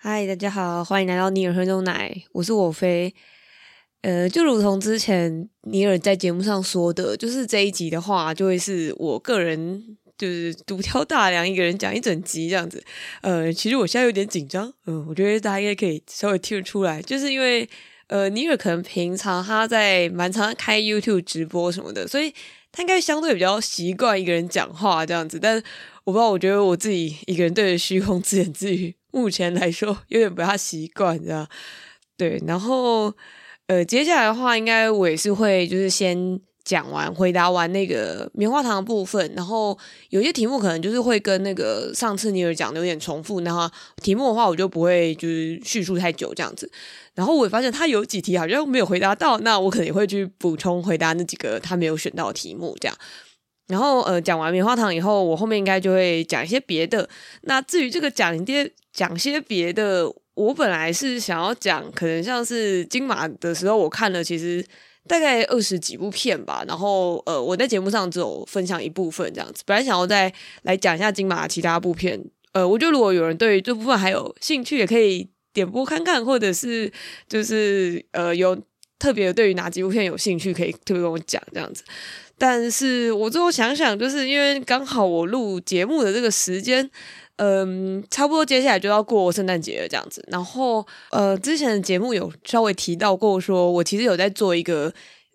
嗨，大家好，欢迎来到尼尔喝牛奶，我是我飞。呃，就如同之前尼尔在节目上说的，就是这一集的话，就会是我个人就是独挑大梁，一个人讲一整集这样子。呃，其实我现在有点紧张，嗯、我觉得大家应该可以稍微听得出来，就是因为呃，尼尔可能平常他在蛮常开 YouTube 直播什么的，所以他应该相对比较习惯一个人讲话这样子。但我不知道，我觉得我自己一个人对着虚空自言自语。目前来说有点不太习惯，这样对。然后呃，接下来的话，应该我也是会就是先讲完、回答完那个棉花糖的部分。然后有些题目可能就是会跟那个上次尼尔讲的有点重复，然后题目的话我就不会就是叙述太久这样子。然后我发现他有几题好像没有回答到，那我可能也会去补充回答那几个他没有选到的题目这样。然后呃，讲完棉花糖以后，我后面应该就会讲一些别的。那至于这个讲一些讲些别的，我本来是想要讲，可能像是金马的时候，我看了其实大概二十几部片吧。然后呃，我在节目上只有分享一部分这样子。本来想要再来讲一下金马其他部片。呃，我觉得如果有人对这部分还有兴趣，也可以点播看看，或者是就是呃有特别对于哪几部片有兴趣，可以特别跟我讲这样子。但是我最后想想，就是因为刚好我录节目的这个时间，嗯，差不多接下来就要过圣诞节了，这样子。然后，呃，之前的节目有稍微提到过，说我其实有在做一个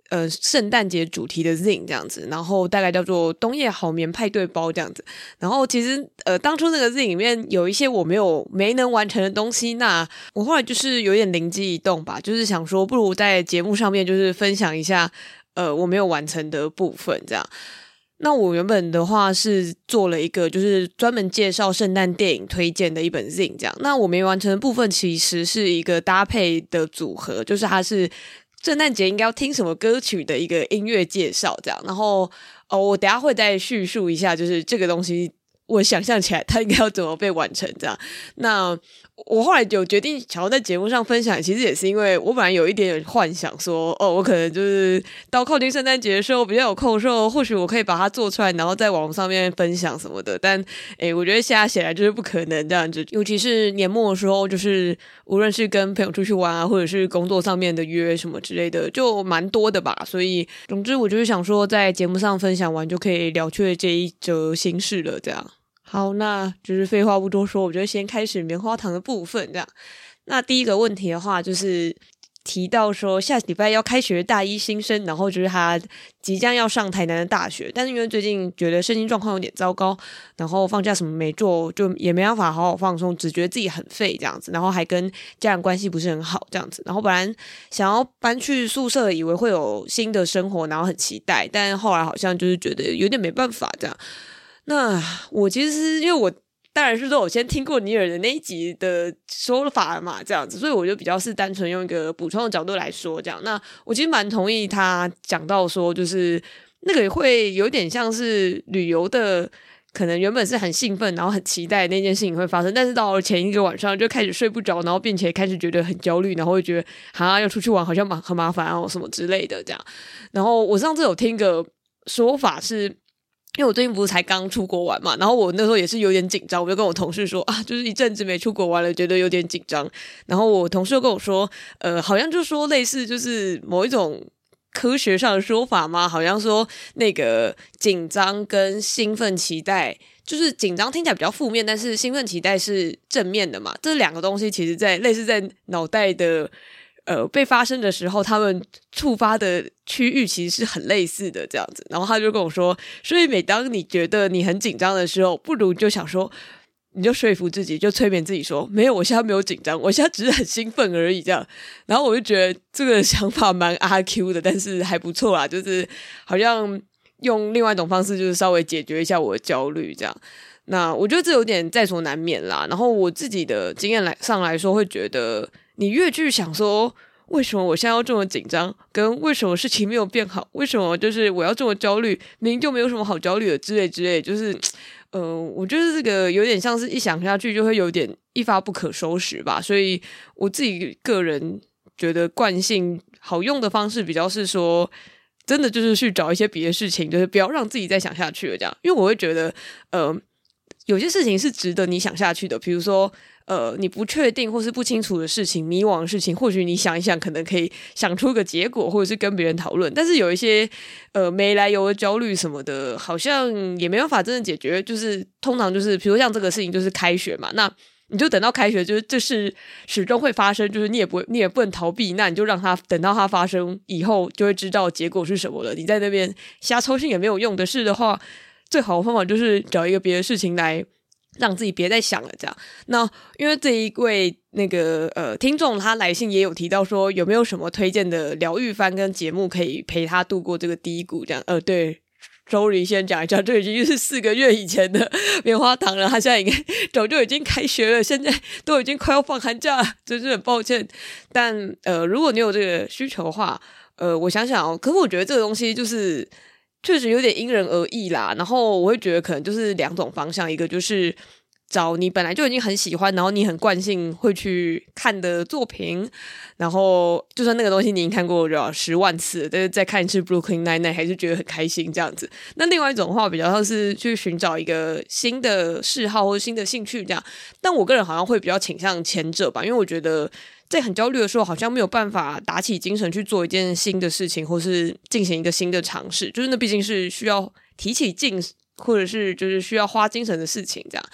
呃圣诞节主题的 Zin 这样子，然后大概叫做冬夜好眠派对包这样子。然后其实呃当初那个 Zin 里面有一些我没有没能完成的东西，那我后来就是有点灵机一动吧，就是想说不如在节目上面就是分享一下。呃，我没有完成的部分，这样。那我原本的话是做了一个，就是专门介绍圣诞电影推荐的一本 Zine，这样。那我没完成的部分其实是一个搭配的组合，就是它是圣诞节应该要听什么歌曲的一个音乐介绍，这样。然后，哦，我等下会再叙述一下，就是这个东西，我想象起来它应该要怎么被完成，这样。那。我后来就决定想要在节目上分享，其实也是因为我本来有一点幻想说，哦，我可能就是到靠近圣诞节的时候比较有空的时候，或许我可以把它做出来，然后在网上面分享什么的。但，诶，我觉得现在显然就是不可能这样子，尤其是年末的时候，就是无论是跟朋友出去玩啊，或者是工作上面的约什么之类的，就蛮多的吧。所以，总之，我就是想说，在节目上分享完就可以了却这一则心事了，这样。好，那就是废话不多说，我就先开始棉花糖的部分。这样，那第一个问题的话，就是提到说下礼拜要开学大一新生，然后就是他即将要上台南的大学，但是因为最近觉得身心状况有点糟糕，然后放假什么没做，就也没办法好好放松，只觉得自己很废这样子，然后还跟家人关系不是很好这样子，然后本来想要搬去宿舍，以为会有新的生活，然后很期待，但后来好像就是觉得有点没办法这样。那我其实是因为我当然是说我先听过尼尔的那一集的说法嘛，这样子，所以我就比较是单纯用一个补充的角度来说这样。那我其实蛮同意他讲到说，就是那个会有点像是旅游的，可能原本是很兴奋，然后很期待那件事情会发生，但是到了前一个晚上就开始睡不着，然后并且开始觉得很焦虑，然后会觉得好像要出去玩好像蛮很麻烦哦什么之类的这样。然后我上次有听个说法是。因为我最近不是才刚出国玩嘛，然后我那时候也是有点紧张，我就跟我同事说啊，就是一阵子没出国玩了，觉得有点紧张。然后我同事又跟我说，呃，好像就说类似就是某一种科学上的说法嘛，好像说那个紧张跟兴奋期待，就是紧张听起来比较负面，但是兴奋期待是正面的嘛。这两个东西其实在类似在脑袋的。呃，被发生的时候，他们触发的区域其实是很类似的，这样子。然后他就跟我说，所以每当你觉得你很紧张的时候，不如就想说，你就说服自己，就催眠自己说，没有，我现在没有紧张，我现在只是很兴奋而已，这样。然后我就觉得这个想法蛮阿 Q 的，但是还不错啦，就是好像用另外一种方式，就是稍微解决一下我的焦虑，这样。那我觉得这有点在所难免啦。然后我自己的经验来上来说，会觉得。你越去想说，为什么我现在要这么紧张，跟为什么事情没有变好，为什么就是我要这么焦虑，明明就没有什么好焦虑的之类之类，就是，呃，我觉得这个有点像是一想下去就会有点一发不可收拾吧。所以我自己个人觉得惯性好用的方式比较是说，真的就是去找一些别的事情，就是不要让自己再想下去了这样，因为我会觉得，呃。有些事情是值得你想下去的，比如说，呃，你不确定或是不清楚的事情、迷惘的事情，或许你想一想，可能可以想出个结果，或者是跟别人讨论。但是有一些呃没来由的焦虑什么的，好像也没办法真的解决。就是通常就是，比如像这个事情，就是开学嘛，那你就等到开学，就是这事始终会发生，就是你也不，你也不能逃避，那你就让它等到它发生以后，就会知道结果是什么了。你在那边瞎操心也没有用的事的话，最好的方法就是找一个别的事情来。让自己别再想了，这样。那因为这一位那个呃听众，他来信也有提到说，有没有什么推荐的疗愈番跟节目可以陪他度过这个低谷？这样。呃，对，周瑜先讲一下，这已经是四个月以前的棉花糖了，他现在应该早就已经开学了，现在都已经快要放寒假了，真是很抱歉。但呃，如果你有这个需求的话，呃，我想想哦，可是我觉得这个东西就是。确实有点因人而异啦，然后我会觉得可能就是两种方向，一个就是找你本来就已经很喜欢，然后你很惯性会去看的作品，然后就算那个东西你已经看过了十万次，但是再看一次《Brooklyn Nine-Nine》还是觉得很开心这样子。那另外一种的话，比较像是去寻找一个新的嗜好或新的兴趣这样，但我个人好像会比较倾向前者吧，因为我觉得。在很焦虑的时候，好像没有办法打起精神去做一件新的事情，或是进行一个新的尝试。就是那毕竟是需要提起劲，或者是就是需要花精神的事情。这样，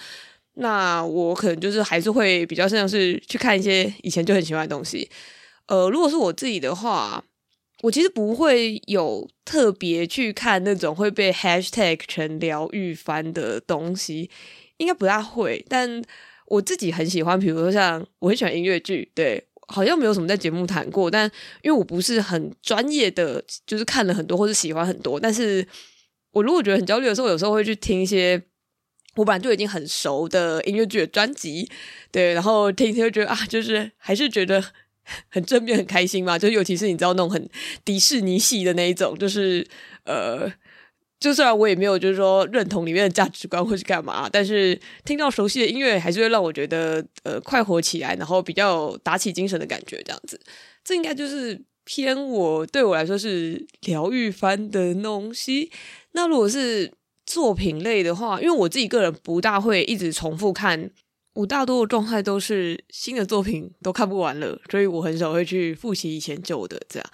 那我可能就是还是会比较像是去看一些以前就很喜欢的东西。呃，如果是我自己的话，我其实不会有特别去看那种会被 hashtag 成疗愈番的东西，应该不大会。但我自己很喜欢，比如说像我很喜欢音乐剧，对。好像没有什么在节目谈过，但因为我不是很专业的，就是看了很多或是喜欢很多。但是我如果觉得很焦虑的时候，有时候会去听一些我本来就已经很熟的音乐剧的专辑，对，然后听一听就觉得啊，就是还是觉得很正面、很开心嘛。就尤其是你知道那种很迪士尼系的那一种，就是呃。就虽然我也没有就是说认同里面的价值观或是干嘛，但是听到熟悉的音乐还是会让我觉得呃快活起来，然后比较打起精神的感觉，这样子，这应该就是偏我对我来说是疗愈番的东西。那如果是作品类的话，因为我自己个人不大会一直重复看，我大多的状态都是新的作品都看不完了，所以我很少会去复习以前旧的这样，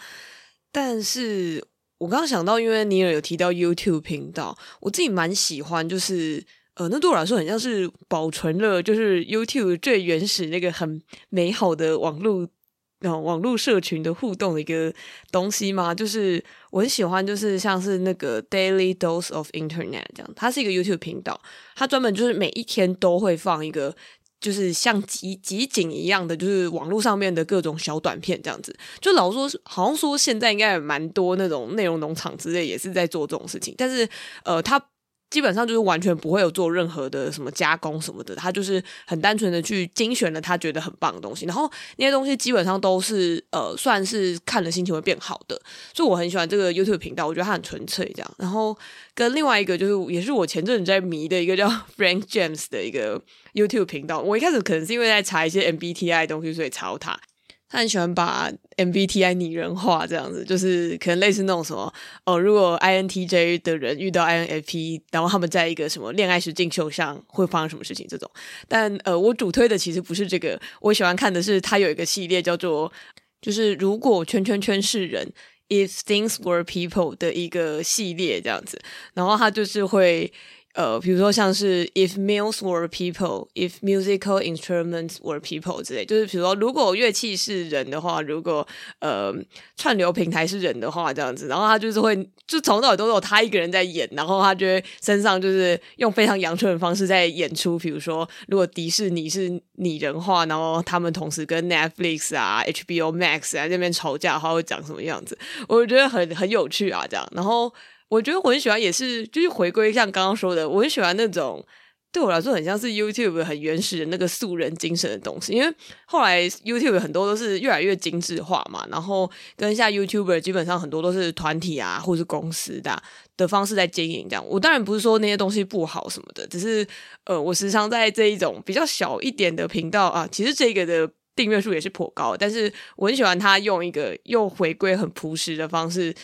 但是。我刚刚想到，因为尼尔有提到 YouTube 频道，我自己蛮喜欢，就是呃，那对我来说很像是保存了，就是 YouTube 最原始那个很美好的网络，然后网络社群的互动的一个东西嘛。就是我很喜欢，就是像是那个 Daily Dose of Internet 这样，它是一个 YouTube 频道，它专门就是每一天都会放一个。就是像集集锦一样的，就是网络上面的各种小短片这样子。就老说，好像说现在应该也蛮多那种内容农场之类，也是在做这种事情。但是，呃，他。基本上就是完全不会有做任何的什么加工什么的，他就是很单纯的去精选了他觉得很棒的东西，然后那些东西基本上都是呃算是看了心情会变好的，所以我很喜欢这个 YouTube 频道，我觉得它很纯粹这样。然后跟另外一个就是也是我前阵子在迷的一个叫 Frank James 的一个 YouTube 频道，我一开始可能是因为在查一些 MBTI 东西，所以查到他。他很喜欢把 MBTI 拟人化，这样子就是可能类似那种什么哦，如果 INTJ 的人遇到 INFP，然后他们在一个什么恋爱实境秀上会发生什么事情这种。但呃，我主推的其实不是这个，我喜欢看的是他有一个系列叫做就是如果圈圈圈是人，If Things Were People 的一个系列这样子，然后他就是会。呃，比如说像是 If meals were people, if musical instruments were people 之类，就是比如说如果乐器是人的话，如果呃串流平台是人的话，这样子，然后他就是会就从头到尾都有他一个人在演，然后他就会身上就是用非常阳春的方式在演出，比如说如果迪士尼是拟人化，然后他们同时跟 Netflix 啊、HBO Max 啊那边吵架的话会长什么样子，我觉得很很有趣啊，这样，然后。我觉得我很喜欢，也是就是回归像刚刚说的，我很喜欢那种对我来说很像是 YouTube 很原始的那个素人精神的东西。因为后来 YouTube 很多都是越来越精致化嘛，然后跟下 YouTuber 基本上很多都是团体啊或是公司的的方式在经营这样。我当然不是说那些东西不好什么的，只是呃，我时常在这一种比较小一点的频道啊，其实这个的订阅数也是颇高，但是我很喜欢他用一个又回归很朴实的方式。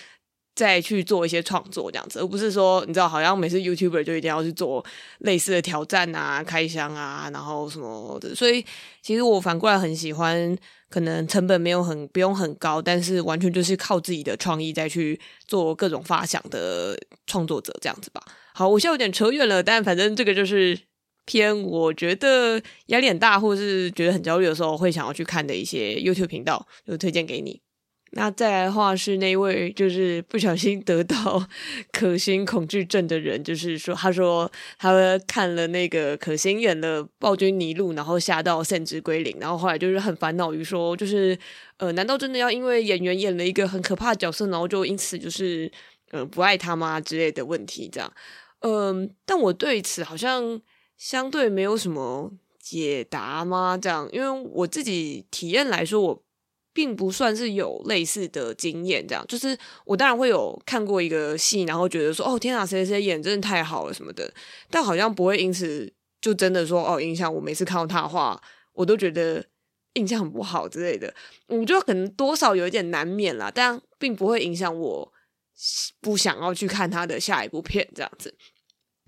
再去做一些创作这样子，而不是说你知道，好像每次 YouTuber 就一定要去做类似的挑战啊、开箱啊，然后什么的。所以其实我反过来很喜欢，可能成本没有很不用很高，但是完全就是靠自己的创意再去做各种发想的创作者这样子吧。好，我现在有点扯远了，但反正这个就是偏我觉得压力很大，或者是觉得很焦虑的时候会想要去看的一些 YouTube 频道，就推荐给你。那再来的话是那位就是不小心得到 可心恐惧症的人，就是说，他说他看了那个可心演的暴君尼禄，然后吓到甚至归零，然后后来就是很烦恼于说，就是呃，难道真的要因为演员演了一个很可怕的角色，然后就因此就是呃不爱他吗之类的问题？这样，嗯、但我对此好像相对没有什么解答吗？这样，因为我自己体验来说，我。并不算是有类似的经验，这样就是我当然会有看过一个戏，然后觉得说哦天啊，谁谁演真的太好了什么的，但好像不会因此就真的说哦影响我每次看到他的话，我都觉得印象很不好之类的。我觉得可能多少有一点难免啦，但并不会影响我不想要去看他的下一部片这样子。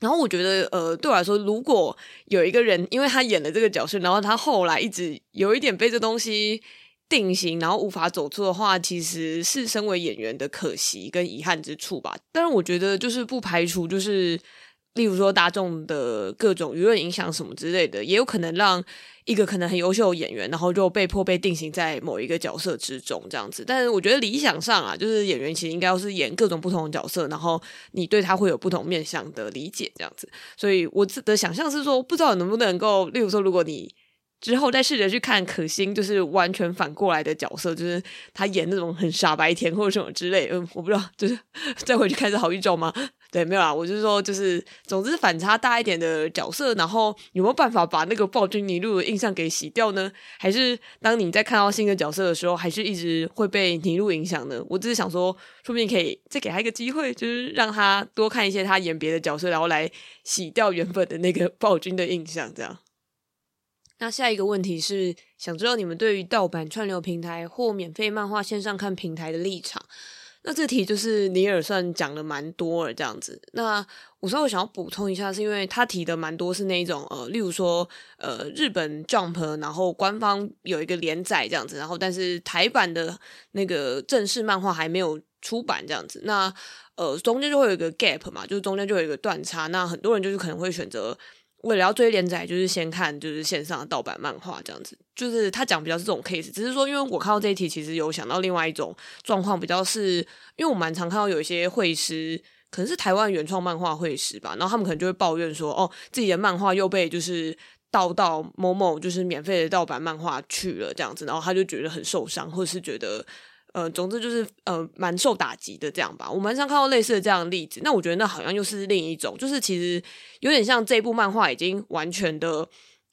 然后我觉得呃对我来说，如果有一个人因为他演了这个角色，然后他后来一直有一点被这东西。定型，然后无法走出的话，其实是身为演员的可惜跟遗憾之处吧。但是我觉得，就是不排除，就是例如说大众的各种舆论影响什么之类的，也有可能让一个可能很优秀的演员，然后就被迫被定型在某一个角色之中这样子。但是我觉得理想上啊，就是演员其实应该要是演各种不同的角色，然后你对他会有不同面向的理解这样子。所以我的想象是说，不知道能不能够，例如说，如果你。之后再试着去看可心，就是完全反过来的角色，就是他演那种很傻白甜或者什么之类，嗯，我不知道，就是 再回去看是好一种吗？对，没有啦，我就是说，就是总之反差大一点的角色，然后有没有办法把那个暴君尼禄的印象给洗掉呢？还是当你在看到新的角色的时候，还是一直会被尼禄影响呢？我只是想说，说不定可以再给他一个机会，就是让他多看一些他演别的角色，然后来洗掉原本的那个暴君的印象，这样。那下一个问题是，想知道你们对于盗版串流平台或免费漫画线上看平台的立场。那这题就是尼尔算讲了蛮多了这样子。那我稍微想要补充一下，是因为他提的蛮多是那一种呃，例如说呃，日本 Jump 然后官方有一个连载这样子，然后但是台版的那个正式漫画还没有出版这样子。那呃，中间就会有一个 gap 嘛，就是中间就有一个断差。那很多人就是可能会选择。为了要追连载，就是先看就是线上的盗版漫画这样子，就是他讲比较是这种 case，只是说因为我看到这一题，其实有想到另外一种状况，比较是因为我蛮常看到有一些绘师，可能是台湾原创漫画绘师吧，然后他们可能就会抱怨说，哦，自己的漫画又被就是盗到某某就是免费的盗版漫画去了这样子，然后他就觉得很受伤，或者是觉得。呃，总之就是呃，蛮受打击的这样吧。我蛮常看到类似的这样的例子，那我觉得那好像又是另一种，就是其实有点像这部漫画已经完全的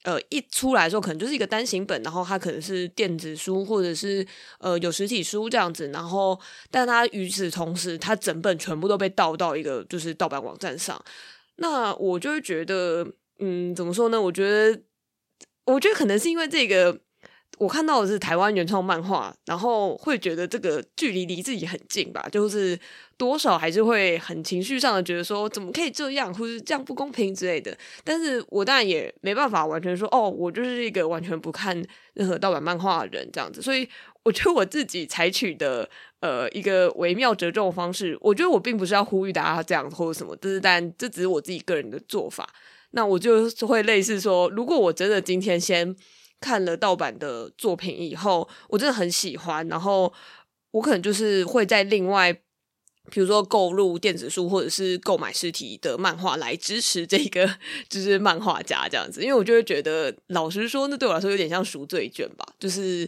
呃一出来的时候，可能就是一个单行本，然后它可能是电子书或者是呃有实体书这样子，然后但它与此同时，它整本全部都被盗到一个就是盗版网站上，那我就会觉得，嗯，怎么说呢？我觉得，我觉得可能是因为这个。我看到的是台湾原创漫画，然后会觉得这个距离离自己很近吧，就是多少还是会很情绪上的觉得说怎么可以这样，或是这样不公平之类的。但是我当然也没办法完全说哦，我就是一个完全不看任何盗版漫画的人这样子。所以我觉得我自己采取的呃一个微妙折中的方式，我觉得我并不是要呼吁大家这样或者什么，就是但这只是我自己个人的做法。那我就会类似说，如果我真的今天先。看了盗版的作品以后，我真的很喜欢，然后我可能就是会在另外，比如说购入电子书或者是购买实体的漫画来支持这个就是漫画家这样子，因为我就会觉得，老实说，那对我来说有点像赎罪券吧，就是。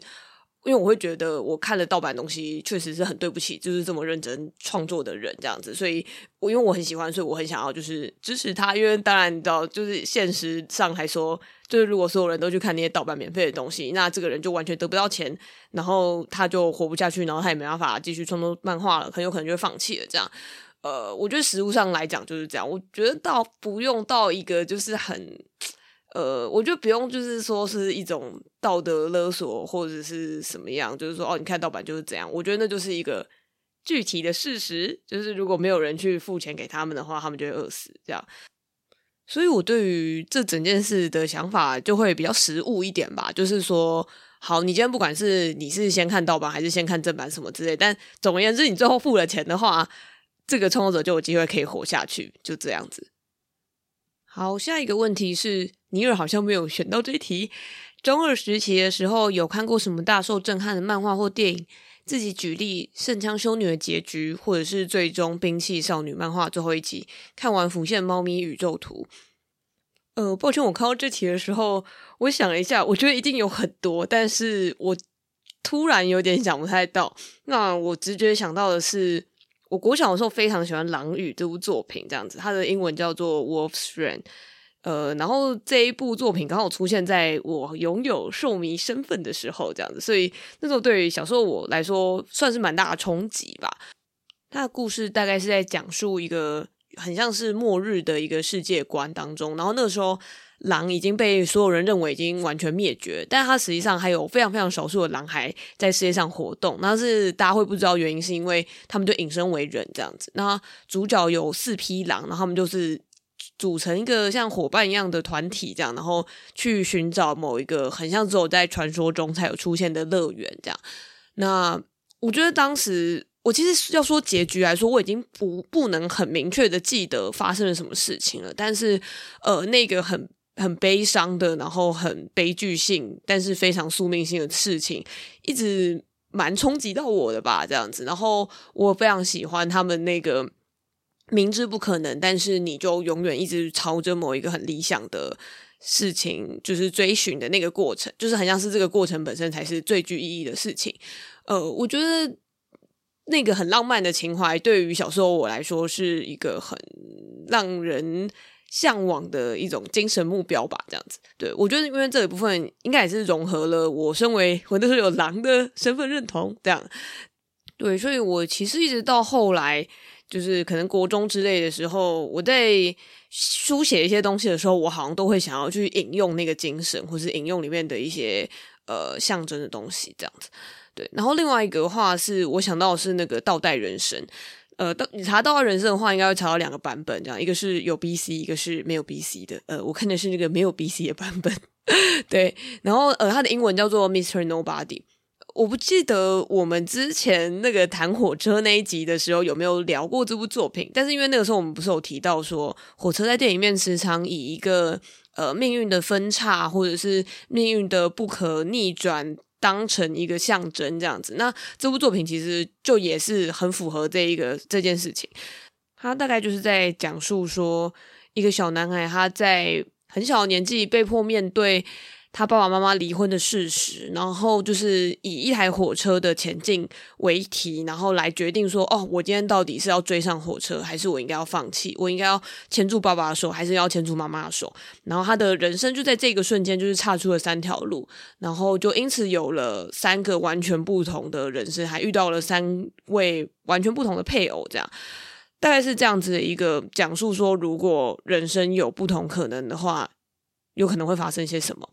因为我会觉得我看了盗版东西，确实是很对不起，就是这么认真创作的人这样子，所以我因为我很喜欢，所以我很想要就是支持他。因为当然你知道，就是现实上还说，就是如果所有人都去看那些盗版免费的东西，那这个人就完全得不到钱，然后他就活不下去，然后他也没办法继续创作漫画了，很有可能就会放弃了。这样，呃，我觉得实物上来讲就是这样。我觉得倒不用到一个就是很。呃，我就不用，就是说是一种道德勒索或者是什么样，就是说哦，你看盗版就是这样。我觉得那就是一个具体的事实，就是如果没有人去付钱给他们的话，他们就会饿死。这样，所以我对于这整件事的想法就会比较实务一点吧。就是说，好，你今天不管是你是先看盗版还是先看正版什么之类，但总而言之，你最后付了钱的话，这个创作者就有机会可以活下去。就这样子。好，下一个问题是，尼尔好像没有选到这题。中二时期的时候，有看过什么大受震撼的漫画或电影？自己举例《圣枪修女》的结局，或者是最终兵器少女漫画最后一集。看完《浮现猫咪宇宙图》。呃，抱歉，我看到这题的时候，我想了一下，我觉得一定有很多，但是我突然有点想不太到。那我直觉想到的是，我国小的时候非常喜欢《狼语》这部作品，这样子，它的英文叫做《Wolf's Rain》。呃，然后这一部作品刚好出现在我拥有兽迷身份的时候，这样子，所以那时候对于小时候我来说算是蛮大的冲击吧。它的故事大概是在讲述一个很像是末日的一个世界观当中，然后那个时候狼已经被所有人认为已经完全灭绝，但它实际上还有非常非常少数的狼还在世界上活动。那是大家会不知道原因，是因为他们就隐身为人这样子。那主角有四匹狼，然后他们就是。组成一个像伙伴一样的团体，这样，然后去寻找某一个很像只有在传说中才有出现的乐园，这样。那我觉得当时我其实要说结局来说，我已经不不能很明确的记得发生了什么事情了。但是，呃，那个很很悲伤的，然后很悲剧性，但是非常宿命性的事情，一直蛮冲击到我的吧，这样子。然后我非常喜欢他们那个。明知不可能，但是你就永远一直朝着某一个很理想的事情，就是追寻的那个过程，就是很像是这个过程本身才是最具意义的事情。呃，我觉得那个很浪漫的情怀，对于小时候我来说是一个很让人向往的一种精神目标吧。这样子，对，我觉得因为这一部分应该也是融合了我身为我那时候有狼的身份认同，这样，对，所以我其实一直到后来。就是可能国中之类的时候，我在书写一些东西的时候，我好像都会想要去引用那个精神，或是引用里面的一些呃象征的东西，这样子。对，然后另外一个话是我想到的是那个倒带人生，呃，到你查到人生的话，应该会查到两个版本，这样一个是有 B C，一个是没有 B C 的。呃，我看的是那个没有 B C 的版本，对，然后呃，它的英文叫做 Mister Nobody。我不记得我们之前那个谈火车那一集的时候有没有聊过这部作品，但是因为那个时候我们不是有提到说，火车在电影面时常以一个呃命运的分叉或者是命运的不可逆转当成一个象征这样子，那这部作品其实就也是很符合这一个这件事情。他大概就是在讲述说，一个小男孩他在很小的年纪被迫面对。他爸爸妈妈离婚的事实，然后就是以一台火车的前进为题，然后来决定说：哦，我今天到底是要追上火车，还是我应该要放弃？我应该要牵住爸爸的手，还是要牵住妈妈的手？然后他的人生就在这个瞬间，就是岔出了三条路，然后就因此有了三个完全不同的人生，还遇到了三位完全不同的配偶，这样大概是这样子的一个讲述。说如果人生有不同可能的话。有可能会发生些什么？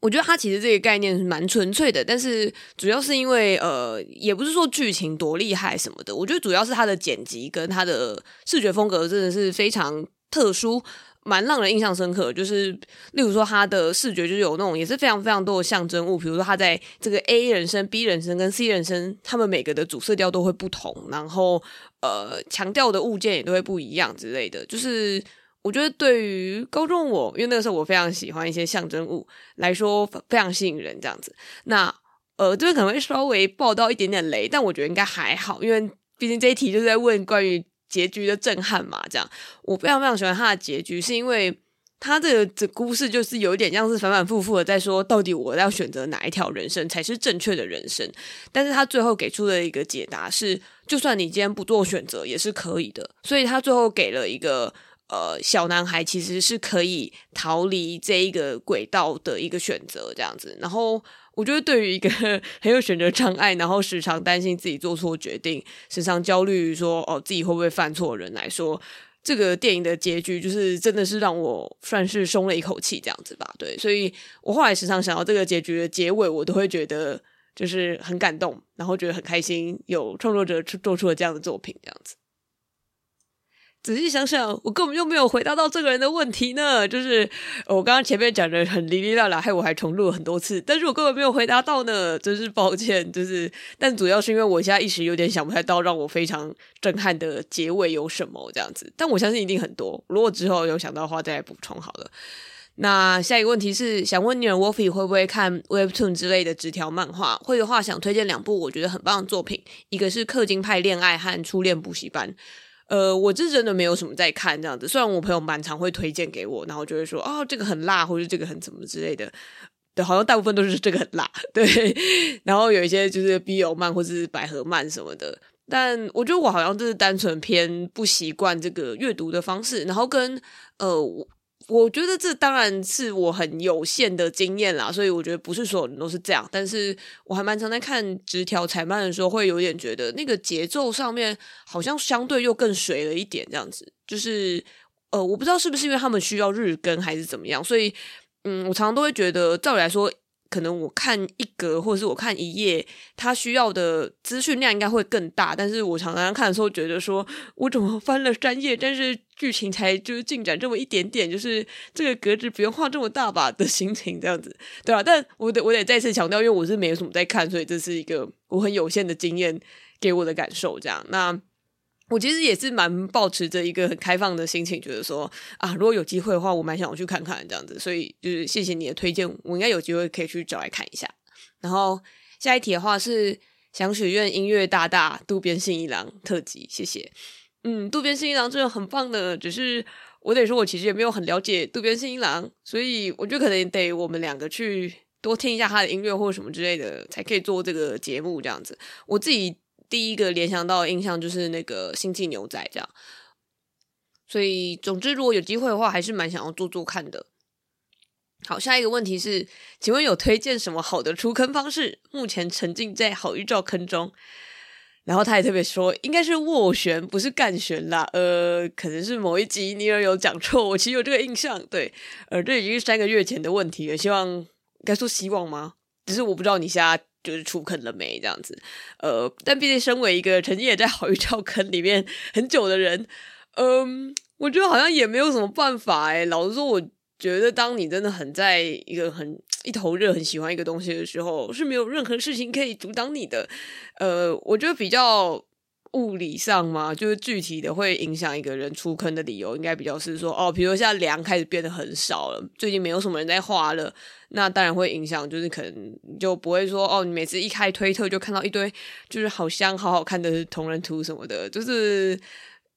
我觉得它其实这个概念是蛮纯粹的，但是主要是因为呃，也不是说剧情多厉害什么的。我觉得主要是它的剪辑跟它的视觉风格真的是非常特殊，蛮让人印象深刻。就是例如说，它的视觉就是有那种也是非常非常多的象征物，比如说它在这个 A 人生、B 人生跟 C 人生，他们每个的主色调都会不同，然后呃，强调的物件也都会不一样之类的，就是。我觉得对于高中我，因为那个时候我非常喜欢一些象征物来说，非常吸引人这样子。那呃，这边可能会稍微爆到一点点雷，但我觉得应该还好，因为毕竟这一题就是在问关于结局的震撼嘛。这样，我非常非常喜欢他的结局，是因为他这个这故事就是有一点像是反反复复的在说，到底我要选择哪一条人生才是正确的人生。但是他最后给出的一个解答是，就算你今天不做选择也是可以的。所以他最后给了一个。呃，小男孩其实是可以逃离这一个轨道的一个选择，这样子。然后，我觉得对于一个 很有选择障碍，然后时常担心自己做错决定，时常焦虑说哦自己会不会犯错的人来说，这个电影的结局就是真的是让我算是松了一口气，这样子吧。对，所以我后来时常想到这个结局的结尾，我都会觉得就是很感动，然后觉得很开心，有创作者做出了这样的作品，这样子。仔细想想，我根本就没有回答到这个人的问题呢。就是我刚刚前面讲的很哩哩啦啦，害我还重录了很多次，但是我根本没有回答到呢，真是抱歉。就是，但主要是因为我现在一时有点想不太到让我非常震撼的结尾有什么这样子。但我相信一定很多，如果之后有想到的话再来补充好了。那下一个问题是想问你，Wolfie 会不会看 Webtoon 之类的纸条漫画？会的话，想推荐两部我觉得很棒的作品，一个是《氪金派恋爱》和《初恋补习班》。呃，我这真的没有什么在看这样子，虽然我朋友蛮常会推荐给我，然后就会说哦，这个很辣，或者这个很怎么之类的，对，好像大部分都是这个很辣，对，然后有一些就是 BL 漫或是百合漫什么的，但我觉得我好像就是单纯偏不习惯这个阅读的方式，然后跟呃我。觉得这当然是我很有限的经验啦，所以我觉得不是所有人都是这样。但是我还蛮常在看直条裁判的时候，会有点觉得那个节奏上面好像相对又更水了一点，这样子。就是呃，我不知道是不是因为他们需要日更还是怎么样，所以嗯，我常常都会觉得，照理来说。可能我看一格或者是我看一页，他需要的资讯量应该会更大。但是我常常看的时候觉得说，我怎么翻了三页，但是剧情才就是进展这么一点点，就是这个格子不用画这么大吧的心情这样子，对啊，但我得我得再次强调，因为我是没有什么在看，所以这是一个我很有限的经验给我的感受。这样那。我其实也是蛮抱持着一个很开放的心情，觉得说啊，如果有机会的话，我蛮想去看看这样子。所以就是谢谢你的推荐，我应该有机会可以去找来看一下。然后下一题的话是想许愿音乐大大渡边信一郎特辑，谢谢。嗯，渡边信一郎真的很棒的，只是我得说，我其实也没有很了解渡边信一郎，所以我觉得可能得我们两个去多听一下他的音乐或者什么之类的，才可以做这个节目这样子。我自己。第一个联想到的印象就是那个星际牛仔这样，所以总之如果有机会的话，还是蛮想要做做看的。好，下一个问题是，请问有推荐什么好的出坑方式？目前沉浸在好预兆坑中。然后他也特别说，应该是斡旋，不是干旋啦。呃，可能是某一集尼尔有讲错，我其实有这个印象。对，呃，这已经是三个月前的问题了。希望该说希望吗？只是我不知道你现在。就是出坑了没这样子，呃，但毕竟身为一个曾经也在好预兆坑里面很久的人，嗯，我觉得好像也没有什么办法诶。老实说，我觉得当你真的很在一个很一头热、很喜欢一个东西的时候，是没有任何事情可以阻挡你的。呃，我觉得比较。物理上嘛，就是具体的会影响一个人出坑的理由，应该比较是说，哦，比如现在粮开始变得很少了，最近没有什么人在画了，那当然会影响，就是可能就不会说，哦，你每次一开推特就看到一堆就是好香、好好看的同人图什么的，就是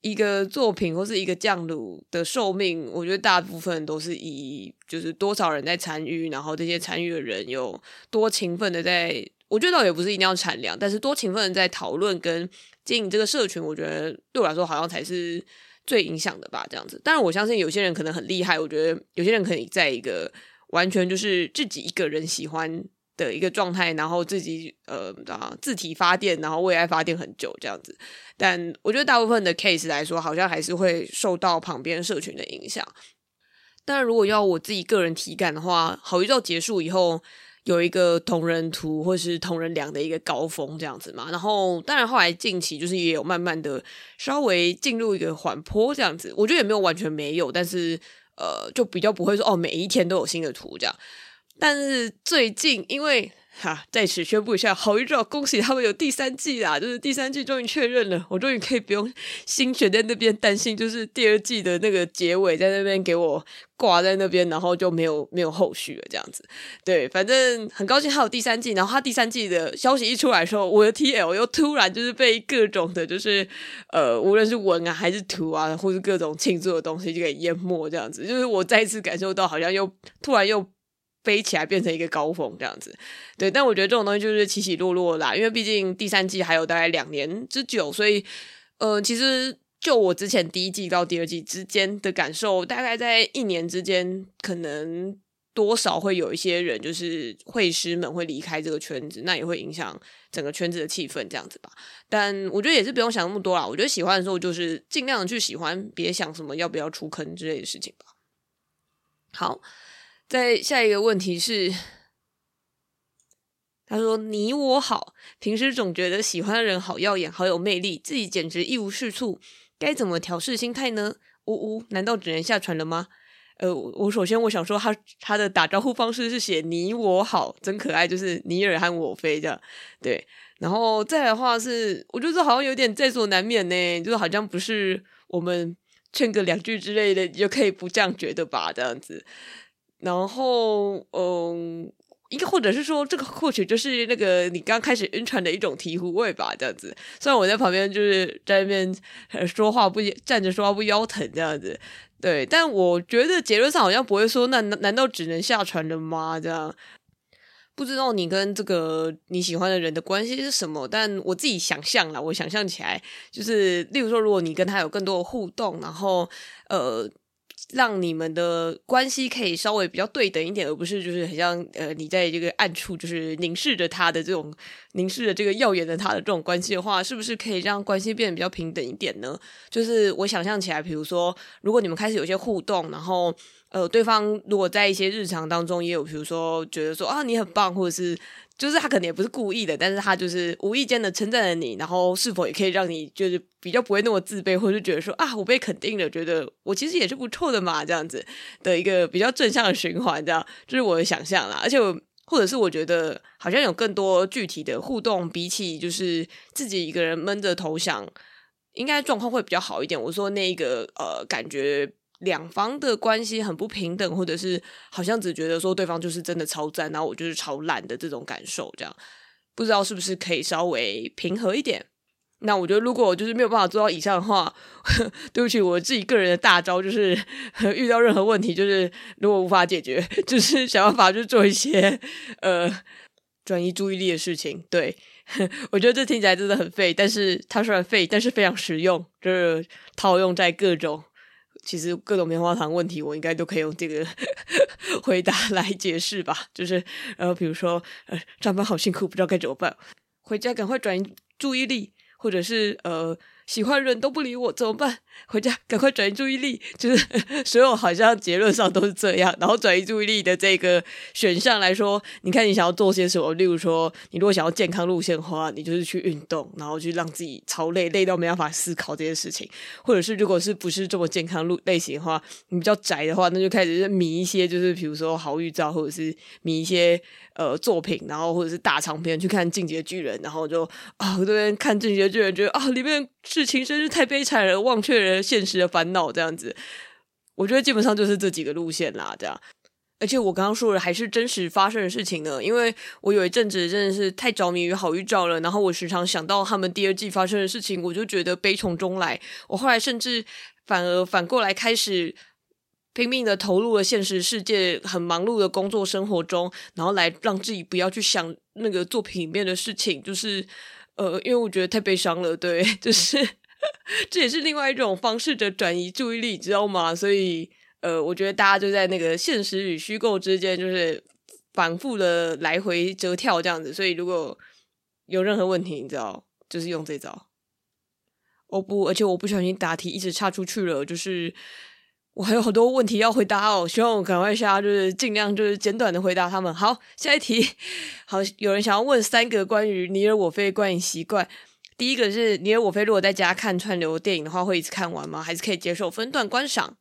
一个作品或是一个酱卤的寿命，我觉得大部分都是以就是多少人在参与，然后这些参与的人有多勤奋的在，我觉得倒也不是一定要产量，但是多勤奋在讨论跟。经营这个社群，我觉得对我来说好像才是最影响的吧，这样子。当然，我相信有些人可能很厉害，我觉得有些人可以在一个完全就是自己一个人喜欢的一个状态，然后自己呃啊自体发电，然后为爱发电很久这样子。但我觉得大部分的 case 来说，好像还是会受到旁边社群的影响。当然，如果要我自己个人体感的话，好宇宙结束以后。有一个同人图或是同人粮的一个高峰这样子嘛，然后当然后来近期就是也有慢慢的稍微进入一个缓坡这样子，我觉得也没有完全没有，但是呃就比较不会说哦每一天都有新的图这样，但是最近因为。哈，在此宣布一下，好一兆，恭喜他们有第三季啦！就是第三季终于确认了，我终于可以不用心悬在那边担心，就是第二季的那个结尾在那边给我挂在那边，然后就没有没有后续了这样子。对，反正很高兴还有第三季，然后他第三季的消息一出来的时候，我的 TL 又突然就是被各种的，就是呃，无论是文啊还是图啊，或是各种庆祝的东西就给淹没这样子，就是我再一次感受到好像又突然又。飞起来变成一个高峰这样子，对，但我觉得这种东西就是起起落落啦，因为毕竟第三季还有大概两年之久，所以，呃，其实就我之前第一季到第二季之间的感受，大概在一年之间，可能多少会有一些人就是会师们会离开这个圈子，那也会影响整个圈子的气氛这样子吧。但我觉得也是不用想那么多啦，我觉得喜欢的时候就是尽量去喜欢，别想什么要不要出坑之类的事情吧。好。再下一个问题是，他说：“你我好，平时总觉得喜欢的人好耀眼，好有魅力，自己简直一无是处，该怎么调试心态呢？”呜呜，难道只能下船了吗？呃，我首先我想说他，他的打招呼方式是写“你我好”，真可爱，就是你尔和我非这样。对，然后再来的话是，我觉得好像有点在所难免呢，就是好像不是我们劝个两句之类的，你就可以不这样觉得吧，这样子。然后，嗯。一个，或者是说，这个或许就是那个你刚开始晕船的一种醍醐味吧，这样子。虽然我在旁边就是在那边说话不站着说话不腰疼这样子，对，但我觉得结论上好像不会说，那难道只能下船了吗？这样不知道你跟这个你喜欢的人的关系是什么，但我自己想象啦，我想象起来就是，例如说，如果你跟他有更多的互动，然后呃。让你们的关系可以稍微比较对等一点，而不是就是很像呃，你在这个暗处就是凝视着他的这种凝视着这个耀眼的他的这种关系的话，是不是可以让关系变得比较平等一点呢？就是我想象起来，比如说，如果你们开始有些互动，然后呃，对方如果在一些日常当中也有，比如说觉得说啊，你很棒，或者是。就是他可能也不是故意的，但是他就是无意间的称赞了你，然后是否也可以让你就是比较不会那么自卑，或者是觉得说啊，我被肯定了，觉得我其实也是不错的嘛，这样子的一个比较正向的循环，这样就是我的想象啦。而且或者是我觉得好像有更多具体的互动，比起就是自己一个人闷着头想，应该状况会比较好一点。我说那个呃感觉。两方的关系很不平等，或者是好像只觉得说对方就是真的超赞，然后我就是超烂的这种感受，这样不知道是不是可以稍微平和一点？那我觉得如果我就是没有办法做到以上的话，对不起，我自己个人的大招就是遇到任何问题，就是如果无法解决，就是想办法去做一些呃转移注意力的事情。对，我觉得这听起来真的很废，但是它虽然废，但是非常实用，就是套用在各种。其实各种棉花糖问题，我应该都可以用这个 回答来解释吧。就是呃，比如说呃，上班好辛苦，不知道该怎么办，回家赶快转移注意力，或者是呃。喜欢人都不理我怎么办？回家赶快转移注意力，就是 所有好像结论上都是这样。然后转移注意力的这个选项来说，你看你想要做些什么？例如说，你如果想要健康路线的话，你就是去运动，然后去让自己超累，累到没办法思考这些事情。或者是如果是不是这么健康路类型的话，你比较宅的话，那就开始迷一些，就是比如说好预兆，或者是迷一些。呃，作品，然后或者是大长篇去看《进击的巨人》，然后就啊，这边看《进击的巨人》，觉得啊，里面事情真是太悲惨了，忘却了现实的烦恼，这样子。我觉得基本上就是这几个路线啦，这样。而且我刚刚说的还是真实发生的事情呢，因为我有一阵子真的是太着迷于好预兆了，然后我时常想到他们第二季发生的事情，我就觉得悲从中来。我后来甚至反而反过来开始。拼命的投入了现实世界，很忙碌的工作生活中，然后来让自己不要去想那个作品里面的事情，就是呃，因为我觉得太悲伤了，对，就是 这也是另外一种方式的转移注意力，知道吗？所以呃，我觉得大家就在那个现实与虚构之间，就是反复的来回折跳这样子。所以如果有任何问题，你知道，就是用这招。哦不，而且我不小心答题一直岔出去了，就是。我还有好多问题要回答哦，希望我赶快下，就是尽量就是简短的回答他们。好，下一题，好，有人想要问三个关于你而我非观影习惯。第一个是你尔我非，如果在家看串流电影的话，会一次看完吗？还是可以接受分段观赏？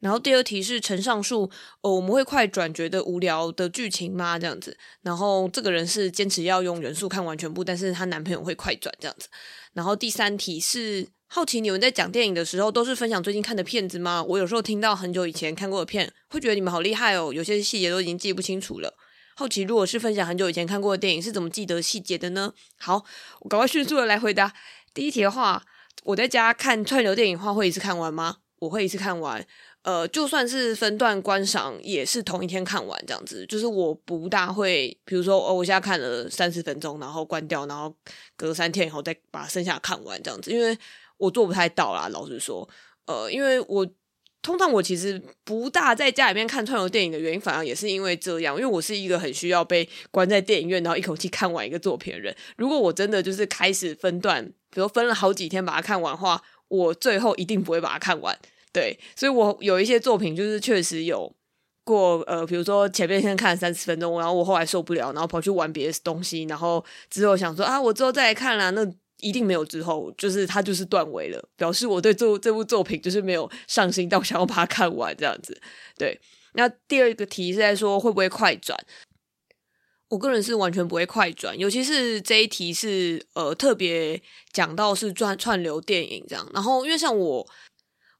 然后第二题是陈上述，哦，我们会快转觉得无聊的剧情吗？这样子。然后这个人是坚持要用原速看完全部，但是她男朋友会快转这样子。然后第三题是。好奇你们在讲电影的时候都是分享最近看的片子吗？我有时候听到很久以前看过的片，会觉得你们好厉害哦，有些细节都已经记不清楚了。好奇如果是分享很久以前看过的电影，是怎么记得细节的呢？好，我赶快迅速的来回答第一题的话，我在家看串流电影的话会一次看完吗？我会一次看完，呃，就算是分段观赏，也是同一天看完这样子。就是我不大会，比如说哦，我现在看了三十分钟，然后关掉，然后隔三天以后再把剩下看完这样子，因为。我做不太到啦，老实说，呃，因为我通常我其实不大在家里面看串流电影的原因，反而也是因为这样，因为我是一个很需要被关在电影院，然后一口气看完一个作品的人。如果我真的就是开始分段，比如分了好几天把它看完的话，我最后一定不会把它看完。对，所以我有一些作品就是确实有过呃，比如说前面先看了三十分钟，然后我后来受不了，然后跑去玩别的东西，然后之后想说啊，我之后再来看啦，那一定没有之后，就是它就是断尾了，表示我对这这部作品就是没有上心到想要把它看完这样子。对，那第二个题是在说会不会快转？我个人是完全不会快转，尤其是这一题是呃特别讲到是串串流电影这样，然后因为像我。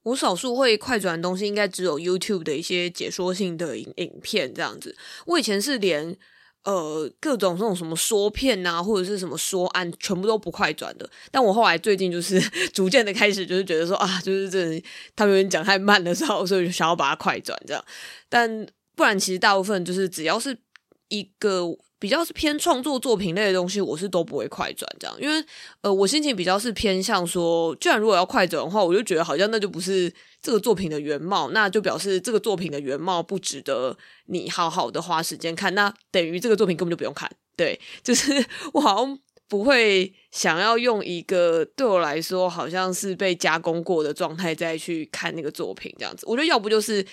我少数会快转的东西，应该只有 YouTube 的一些解说性的影影片这样子。我以前是连呃各种这种什么说片啊，或者是什么说案，全部都不快转的。但我后来最近就是 逐渐的开始，就是觉得说啊，就是这他们讲太慢的时候，所以就想要把它快转这样。但不然，其实大部分就是只要是一个。比较是偏创作作品类的东西，我是都不会快转这样，因为呃，我心情比较是偏向说，既然如果要快转的话，我就觉得好像那就不是这个作品的原貌，那就表示这个作品的原貌不值得你好好的花时间看，那等于这个作品根本就不用看。对，就是 我好像不会想要用一个对我来说好像是被加工过的状态再去看那个作品这样子。我觉得要不就是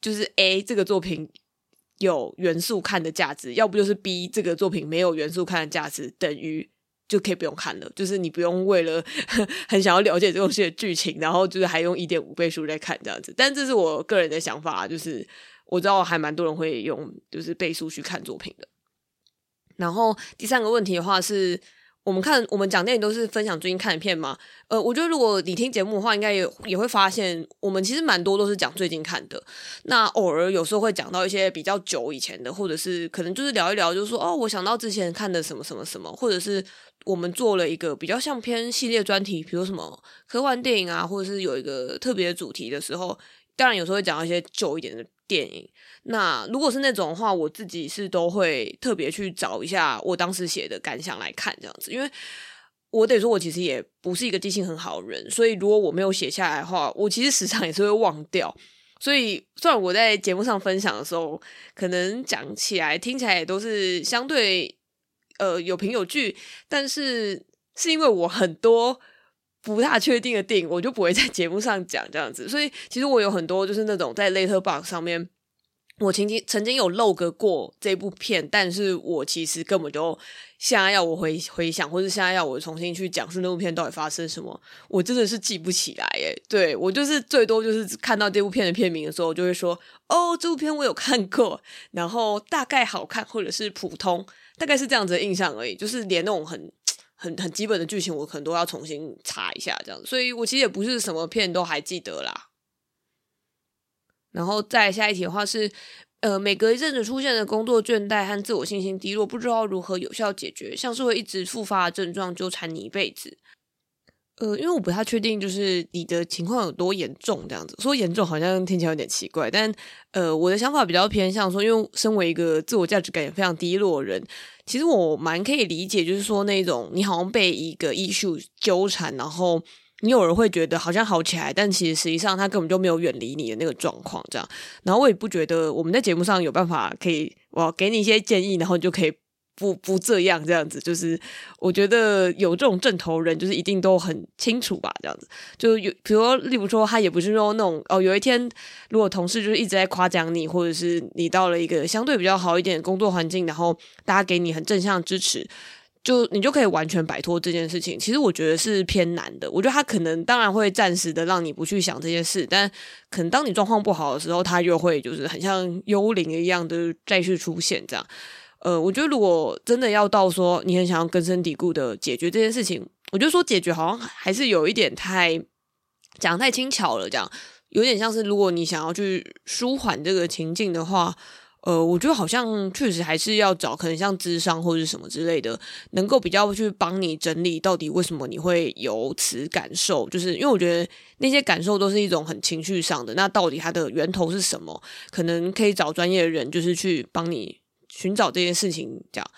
就是 A 这个作品。有元素看的价值，要不就是 B 这个作品没有元素看的价值，等于就可以不用看了。就是你不用为了 很想要了解这东西的剧情，然后就是还用一点五倍速在看这样子。但这是我个人的想法，就是我知道还蛮多人会用就是倍速去看作品的。然后第三个问题的话是。我们看，我们讲电影都是分享最近看的片嘛。呃，我觉得如果你听节目的话，应该也也会发现，我们其实蛮多都是讲最近看的。那偶尔有时候会讲到一些比较久以前的，或者是可能就是聊一聊，就是说哦，我想到之前看的什么什么什么，或者是我们做了一个比较像偏系列专题，比如什么科幻电影啊，或者是有一个特别主题的时候，当然有时候会讲到一些旧一点的电影。那如果是那种的话，我自己是都会特别去找一下我当时写的感想来看这样子，因为我得说，我其实也不是一个记性很好的人，所以如果我没有写下来的话，我其实时常也是会忘掉。所以虽然我在节目上分享的时候，可能讲起来听起来也都是相对呃有凭有据，但是是因为我很多不大确定的电影，我就不会在节目上讲这样子。所以其实我有很多就是那种在 Later Box 上面。我曾经曾经有 log 过这部片，但是我其实根本就现在要我回回想，或者现在要我重新去讲述那部片到底发生什么，我真的是记不起来耶。对，我就是最多就是看到这部片的片名的时候，我就会说哦，这部片我有看过，然后大概好看或者是普通，大概是这样子的印象而已。就是连那种很很很基本的剧情，我可能都要重新查一下这样。所以我其实也不是什么片都还记得啦。然后再下一题的话是，呃，每隔一阵子出现的工作倦怠和自我信心低落，不知道如何有效解决，像是会一直复发的症状纠缠你一辈子。呃，因为我不太确定，就是你的情况有多严重，这样子说严重好像听起来有点奇怪，但呃，我的想法比较偏向说，因为身为一个自我价值感也非常低落的人，其实我蛮可以理解，就是说那种你好像被一个 issue 纠缠，然后。你有人会觉得好像好起来，但其实实际上他根本就没有远离你的那个状况，这样。然后我也不觉得我们在节目上有办法可以，我给你一些建议，然后你就可以不不这样这样子。就是我觉得有这种正头人，就是一定都很清楚吧，这样子。就有，比如说，例如说，他也不是说那种哦，有一天如果同事就是一直在夸奖你，或者是你到了一个相对比较好一点的工作环境，然后大家给你很正向支持。就你就可以完全摆脱这件事情，其实我觉得是偏难的。我觉得他可能当然会暂时的让你不去想这件事，但可能当你状况不好的时候，他又会就是很像幽灵一样的再去出现这样。呃，我觉得如果真的要到说你很想要根深蒂固的解决这件事情，我觉得说解决好像还是有一点太讲太轻巧了，这样有点像是如果你想要去舒缓这个情境的话。呃，我觉得好像确实还是要找可能像智商或者什么之类的，能够比较去帮你整理到底为什么你会有此感受，就是因为我觉得那些感受都是一种很情绪上的，那到底它的源头是什么？可能可以找专业的人，就是去帮你寻找这件事情，这样。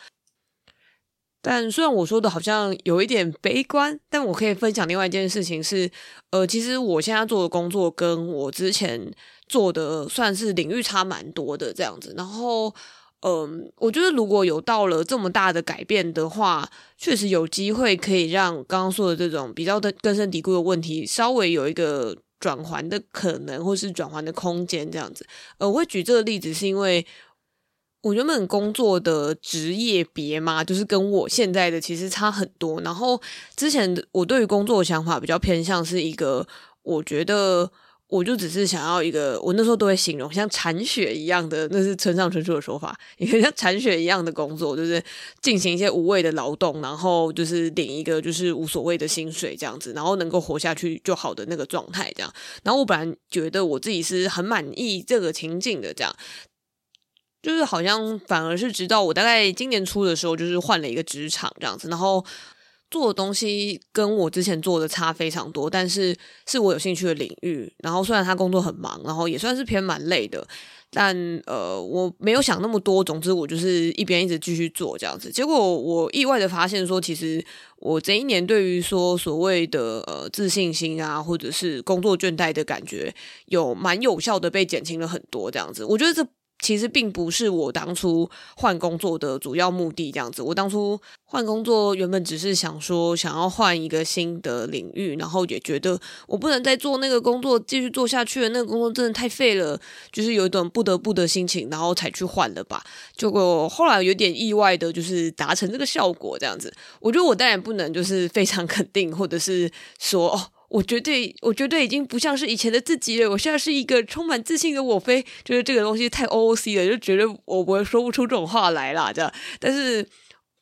但虽然我说的好像有一点悲观，但我可以分享另外一件事情是，呃，其实我现在做的工作跟我之前做的算是领域差蛮多的这样子。然后，嗯、我觉得如果有到了这么大的改变的话，确实有机会可以让刚刚说的这种比较的根深蒂固的问题稍微有一个转圜的可能，或是转圜的空间这样子。呃，我会举这个例子，是因为我原本工作的职业别嘛，就是跟我现在的其实差很多。然后之前我对于工作的想法比较偏向是一个，我觉得。我就只是想要一个，我那时候都会形容像铲雪一样的，那是村上春树的说法，一个像铲雪一样的工作，就是进行一些无谓的劳动，然后就是领一个就是无所谓的薪水这样子，然后能够活下去就好的那个状态这样。然后我本来觉得我自己是很满意这个情境的，这样，就是好像反而是直到我大概今年初的时候，就是换了一个职场这样子，然后。做的东西跟我之前做的差非常多，但是是我有兴趣的领域。然后虽然他工作很忙，然后也算是偏蛮累的，但呃，我没有想那么多。总之，我就是一边一直继续做这样子。结果我意外的发现说，其实我这一年对于说所谓的呃自信心啊，或者是工作倦怠的感觉，有蛮有效的被减轻了很多。这样子，我觉得这。其实并不是我当初换工作的主要目的，这样子。我当初换工作原本只是想说，想要换一个新的领域，然后也觉得我不能再做那个工作，继续做下去了。那个工作真的太废了，就是有一种不得不的心情，然后才去换了吧。结果后来有点意外的，就是达成这个效果，这样子。我觉得我当然不能就是非常 肯定，或者是说哦。我绝对，我绝对已经不像是以前的自己了。我现在是一个充满自信的我飞，就是这个东西太 OOC 了，就觉得我不会说不出这种话来啦，这样。但是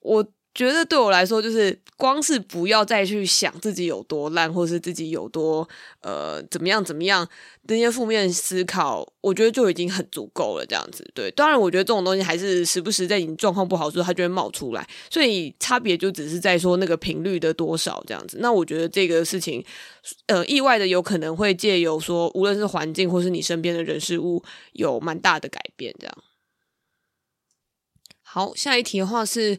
我。觉得对我来说，就是光是不要再去想自己有多烂，或是自己有多呃怎么样怎么样，那些负面思考，我觉得就已经很足够了。这样子，对。当然，我觉得这种东西还是时不时在你状况不好的时候，它就会冒出来。所以差别就只是在说那个频率的多少这样子。那我觉得这个事情，呃，意外的有可能会借由说，无论是环境或是你身边的人事物，有蛮大的改变。这样。好，下一题的话是。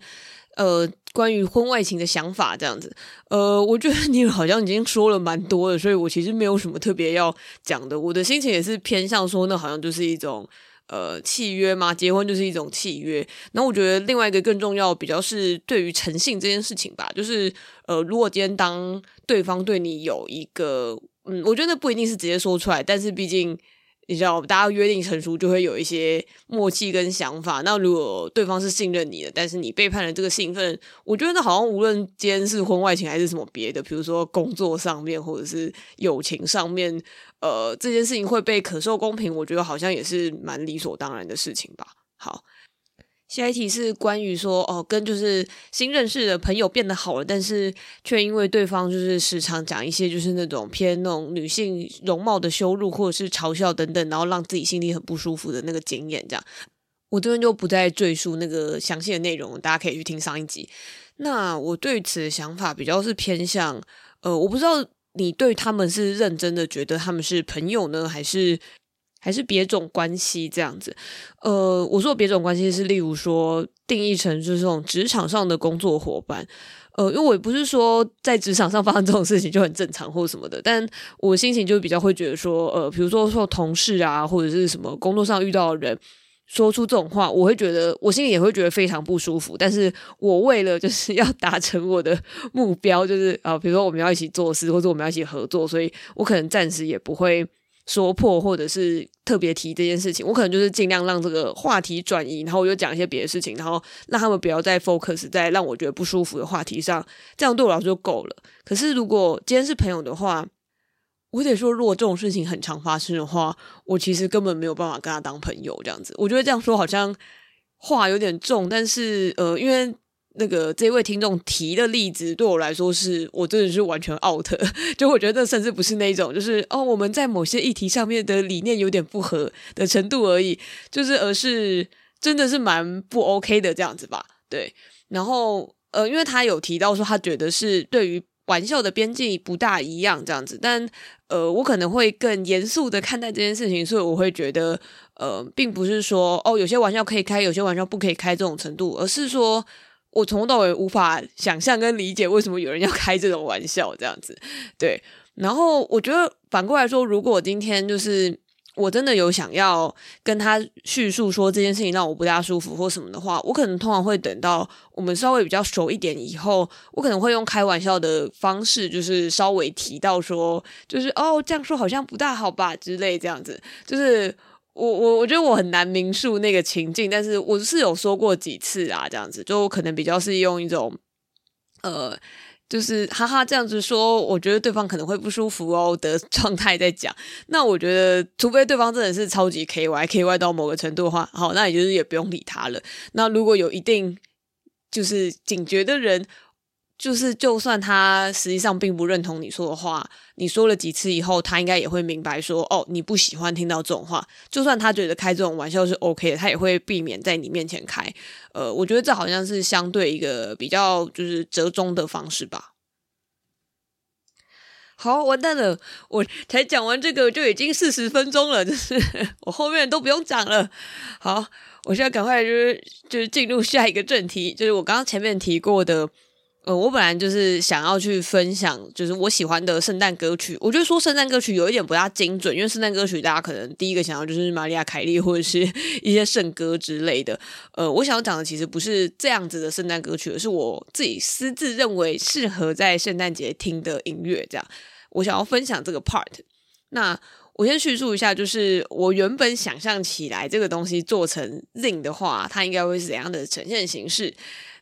呃，关于婚外情的想法这样子，呃，我觉得你好像已经说了蛮多的，所以我其实没有什么特别要讲的。我的心情也是偏向说，那好像就是一种呃契约嘛，结婚就是一种契约。那我觉得另外一个更重要，比较是对于诚信这件事情吧，就是呃，如果今天当对方对你有一个，嗯，我觉得那不一定是直接说出来，但是毕竟。你知道，大家约定成熟，就会有一些默契跟想法。那如果对方是信任你的，但是你背叛了这个兴奋，我觉得好像无论今天是婚外情还是什么别的，比如说工作上面或者是友情上面，呃，这件事情会被可受公平，我觉得好像也是蛮理所当然的事情吧。好。下一题是关于说哦，跟就是新认识的朋友变得好了，但是却因为对方就是时常讲一些就是那种偏那种女性容貌的羞辱或者是嘲笑等等，然后让自己心里很不舒服的那个经验，这样我这边就不再赘述那个详细的内容，大家可以去听上一集。那我对此的想法比较是偏向，呃，我不知道你对他们是认真的觉得他们是朋友呢，还是？还是别种关系这样子，呃，我说别种关系是，例如说定义成就是这种职场上的工作伙伴，呃，因为我也不是说在职场上发生这种事情就很正常或什么的，但我心情就比较会觉得说，呃，比如说说同事啊，或者是什么工作上遇到的人说出这种话，我会觉得我心里也会觉得非常不舒服。但是我为了就是 要达成我的目标，就是啊，呃，比如说我们要一起做事，或者我们要一起合作，所以我可能暂时也不会。说破或者是特别提这件事情，我可能就是尽量让这个话题转移，然后我就讲一些别的事情，然后让他们不要再 focus 在让我觉得不舒服的话题上，这样对我来说就够了。可是如果今天是朋友的话，我得说，如果这种事情很常发生的话，我其实根本没有办法跟他当朋友。这样子，我觉得这样说好像话有点重，但是呃，因为。那个这位听众提的例子对我来说是我真的是完全 out，就我觉得甚至不是那种就是哦我们在某些议题上面的理念有点不合的程度而已，就是而是真的是蛮不 OK 的这样子吧，对。然后呃，因为他有提到说他觉得是对于玩笑的边界不大一样这样子，但呃我可能会更严肃的看待这件事情，所以我会觉得呃并不是说哦有些玩笑可以开，有些玩笑不可以开这种程度，而是说。我从头到尾无法想象跟理解为什么有人要开这种玩笑，这样子，对。然后我觉得反过来说，如果今天就是我真的有想要跟他叙述说这件事情让我不大舒服或什么的话，我可能通常会等到我们稍微比较熟一点以后，我可能会用开玩笑的方式，就是稍微提到说，就是哦这样说好像不大好吧之类这样子。就是我我我觉得我很难描述那个情境，但是我是有说过几次啊，这样子就我可能比较是用一种呃。就是哈哈这样子说，我觉得对方可能会不舒服哦的 状态在讲。那我觉得，除非对方真的是超级 K Y K Y 到某个程度的话，好，那也就是也不用理他了。那如果有一定就是警觉的人。就是，就算他实际上并不认同你说的话，你说了几次以后，他应该也会明白说，哦，你不喜欢听到这种话。就算他觉得开这种玩笑是 OK 的，他也会避免在你面前开。呃，我觉得这好像是相对一个比较就是折中的方式吧。好，完蛋了，我才讲完这个就已经四十分钟了，就是我后面都不用讲了。好，我现在赶快就是就是进入下一个正题，就是我刚刚前面提过的。呃，我本来就是想要去分享，就是我喜欢的圣诞歌曲。我觉得说圣诞歌曲有一点不大精准，因为圣诞歌曲大家可能第一个想到就是玛丽亚凯莉或者是 一些圣歌之类的。呃，我想要讲的其实不是这样子的圣诞歌曲，而是我自己私自认为适合在圣诞节听的音乐。这样，我想要分享这个 part。那我先叙述一下，就是我原本想象起来这个东西做成 Zine 的话，它应该会是怎样的呈现形式。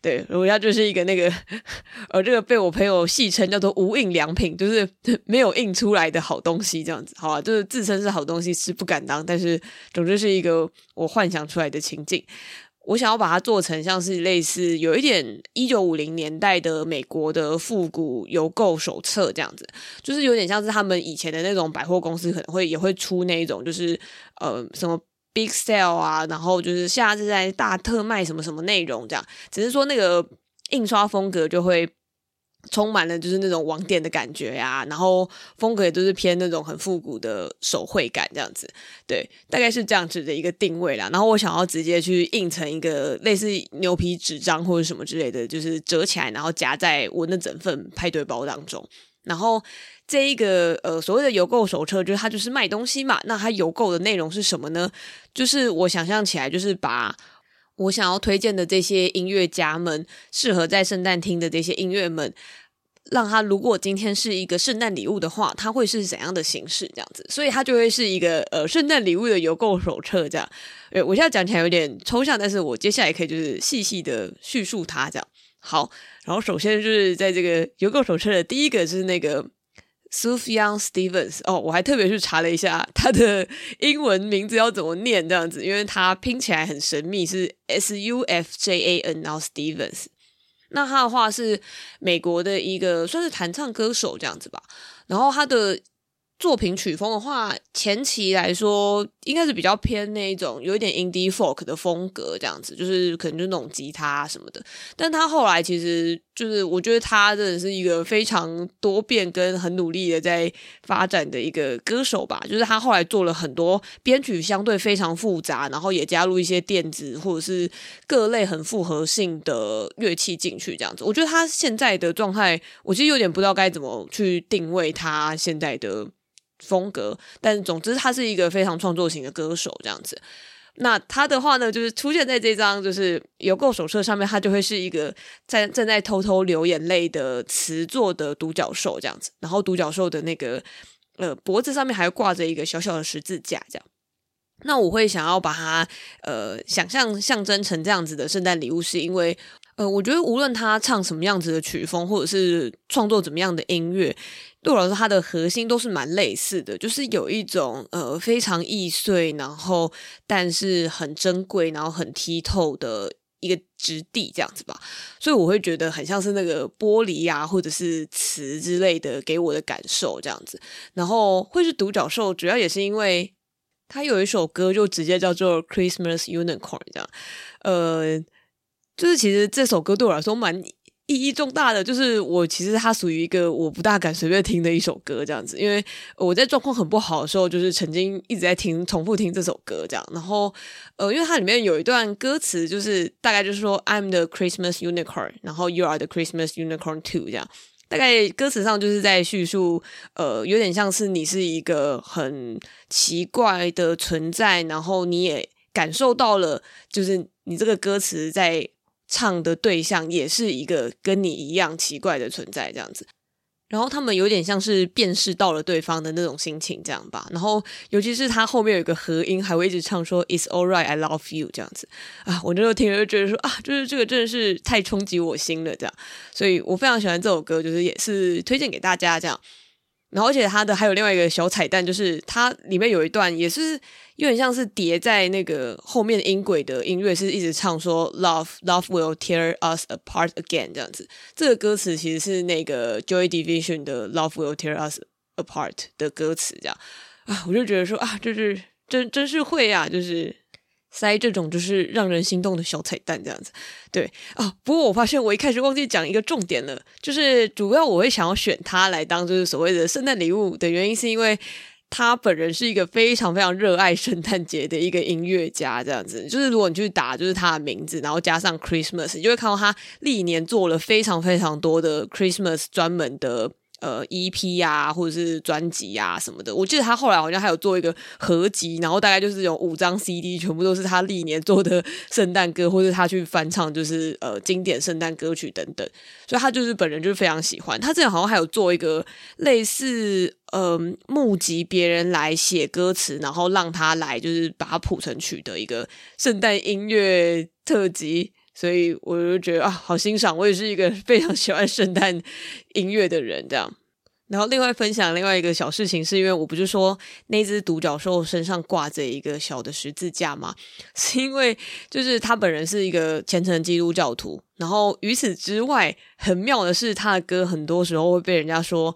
对，如果它就是一个那个，呃，这个被我朋友戏称叫做无印良品，就是 没有印出来的好东西，这样子，好吧，就是自称是好东西是不敢当，但是总之是一个我幻想出来的情境。我想要把它做成像是类似有一点一九五零年代的美国的复古邮购手册这样子，就是有点像是他们以前的那种百货公司可能会也会出那一种，就是呃什么。Big sale 啊，然后就是下次在大特卖什么什么内容这样，只是说那个印刷风格就会充满了就是那种网点的感觉呀、啊，然后风格也都是偏那种很复古的手绘感这样子，对，大概是这样子的一个定位啦。然后我想要直接去印成一个类似牛皮纸张或者什么之类的，就是折起来，然后夹在我那整份派对包当中，然后。这一个呃所谓的邮购手册，就是它就是卖东西嘛。那它邮购的内容是什么呢？就是我想象起来，就是把我想要推荐的这些音乐家们，适合在圣诞听的这些音乐们，让他如果今天是一个圣诞礼物的话，它会是怎样的形式？这样子，所以它就会是一个呃圣诞礼物的邮购手册这样。呃，我现在讲起来有点抽象，但是我接下来可以就是细细的叙述它这样。好，然后首先就是在这个邮购手册的第一个是那个。Sufjan Stevens 哦，我还特别去查了一下他的英文名字要怎么念，这样子，因为他拼起来很神秘，是 S U F J A N，然后 Stevens。那他的话是美国的一个算是弹唱歌手这样子吧，然后他的。作品曲风的话，前期来说应该是比较偏那一种有一点 indie folk 的风格，这样子，就是可能就那种吉他什么的。但他后来其实就是，我觉得他真的是一个非常多变跟很努力的在发展的一个歌手吧。就是他后来做了很多编曲相对非常复杂，然后也加入一些电子或者是各类很复合性的乐器进去，这样子。我觉得他现在的状态，我其实有点不知道该怎么去定位他现在的。风格，但总之他是一个非常创作型的歌手，这样子。那他的话呢，就是出现在这张就是邮购手册上面，他就会是一个在正在偷偷流眼泪的词作的独角兽这样子。然后独角兽的那个呃脖子上面还挂着一个小小的十字架，这样。那我会想要把它呃想象象征成这样子的圣诞礼物，是因为呃我觉得无论他唱什么样子的曲风，或者是创作怎么样的音乐。对我来说，它的核心都是蛮类似的，就是有一种呃非常易碎，然后但是很珍贵，然后很剔透的一个质地这样子吧。所以我会觉得很像是那个玻璃啊，或者是瓷之类的给我的感受这样子。然后会是独角兽，主要也是因为他有一首歌就直接叫做《Christmas Unicorn》这样。呃，就是其实这首歌对我来说蛮。意义重大的就是我其实它属于一个我不大敢随便听的一首歌这样子，因为我在状况很不好的时候，就是曾经一直在听重复听这首歌这样。然后呃，因为它里面有一段歌词，就是大概就是说 I'm the Christmas unicorn，然后 You are the Christmas unicorn too 这样。大概歌词上就是在叙述，呃，有点像是你是一个很奇怪的存在，然后你也感受到了，就是你这个歌词在唱的对象也是一个跟你一样奇怪的存在，这样子。然后他们有点像是辨识到了对方的那种心情，这样吧。然后尤其是他后面有一个和音，还会一直唱说 "It's all right, I love you" 这样子啊，我那时候听了就觉得说啊，就是这个真的是太冲击我心了，这样。所以我非常喜欢这首歌，就是也是推荐给大家这样。然后，而且它的还有另外一个小彩蛋，就是它里面有一段也是有点像是叠在那个后面音轨的音乐，是一直唱说 “Love, Love will tear us apart again” 这样子。这个歌词其实是那个 Joy Division 的 “Love will tear us apart” 的歌词，这样啊，我就觉得说啊，就是真真是会啊，就是。塞这种就是让人心动的小彩蛋，这样子，对啊。不过我发现我一开始忘记讲一个重点了，就是主要我会想要选他来当就是所谓的圣诞礼物的原因，是因为他本人是一个非常非常热爱圣诞节的一个音乐家，这样子。就是如果你去打就是他的名字，然后加上 Christmas，你就会看到他历年做了非常非常多的 Christmas 专门的。呃，EP 呀、啊，或者是专辑呀什么的，我记得他后来好像还有做一个合集，然后大概就是有五张 CD，全部都是他历年做的圣诞歌，或者他去翻唱，就是呃经典圣诞歌曲等等。所以他就是本人就是非常喜欢。他之前好像还有做一个类似呃募集别人来写歌词，然后让他来就是把它谱成曲的一个圣诞音乐特辑。所以我就觉得啊，好欣赏！我也是一个非常喜欢圣诞音乐的人，这样。然后另外分享另外一个小事情，是因为我不是说那只独角兽身上挂着一个小的十字架吗？是因为就是他本人是一个虔诚基督教徒。然后与此之外，很妙的是他的歌很多时候会被人家说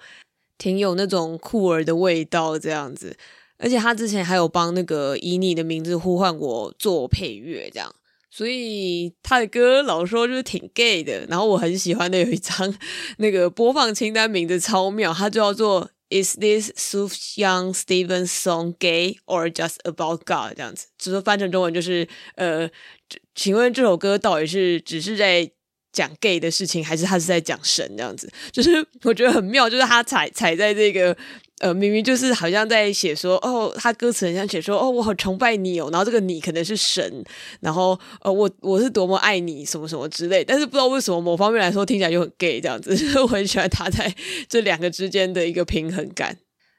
挺有那种酷儿的味道，这样子。而且他之前还有帮那个以你的名字呼唤我做配乐，这样。所以他的歌老说就是挺 gay 的，然后我很喜欢的有一张那个播放清单名字超妙，它就叫做 Is this Sufjan Stevens song gay or just about God？这样子，就是翻成中文就是呃，请问这首歌到底是只是在讲 gay 的事情，还是他是在讲神？这样子，就是我觉得很妙，就是他踩踩在这个。呃，明明就是好像在写说，哦，他歌词很像写说，哦，我好崇拜你哦，然后这个你可能是神，然后呃，我我是多么爱你，什么什么之类，但是不知道为什么某方面来说听起来就很 gay 这样子，所以我很喜欢他在这两个之间的一个平衡感。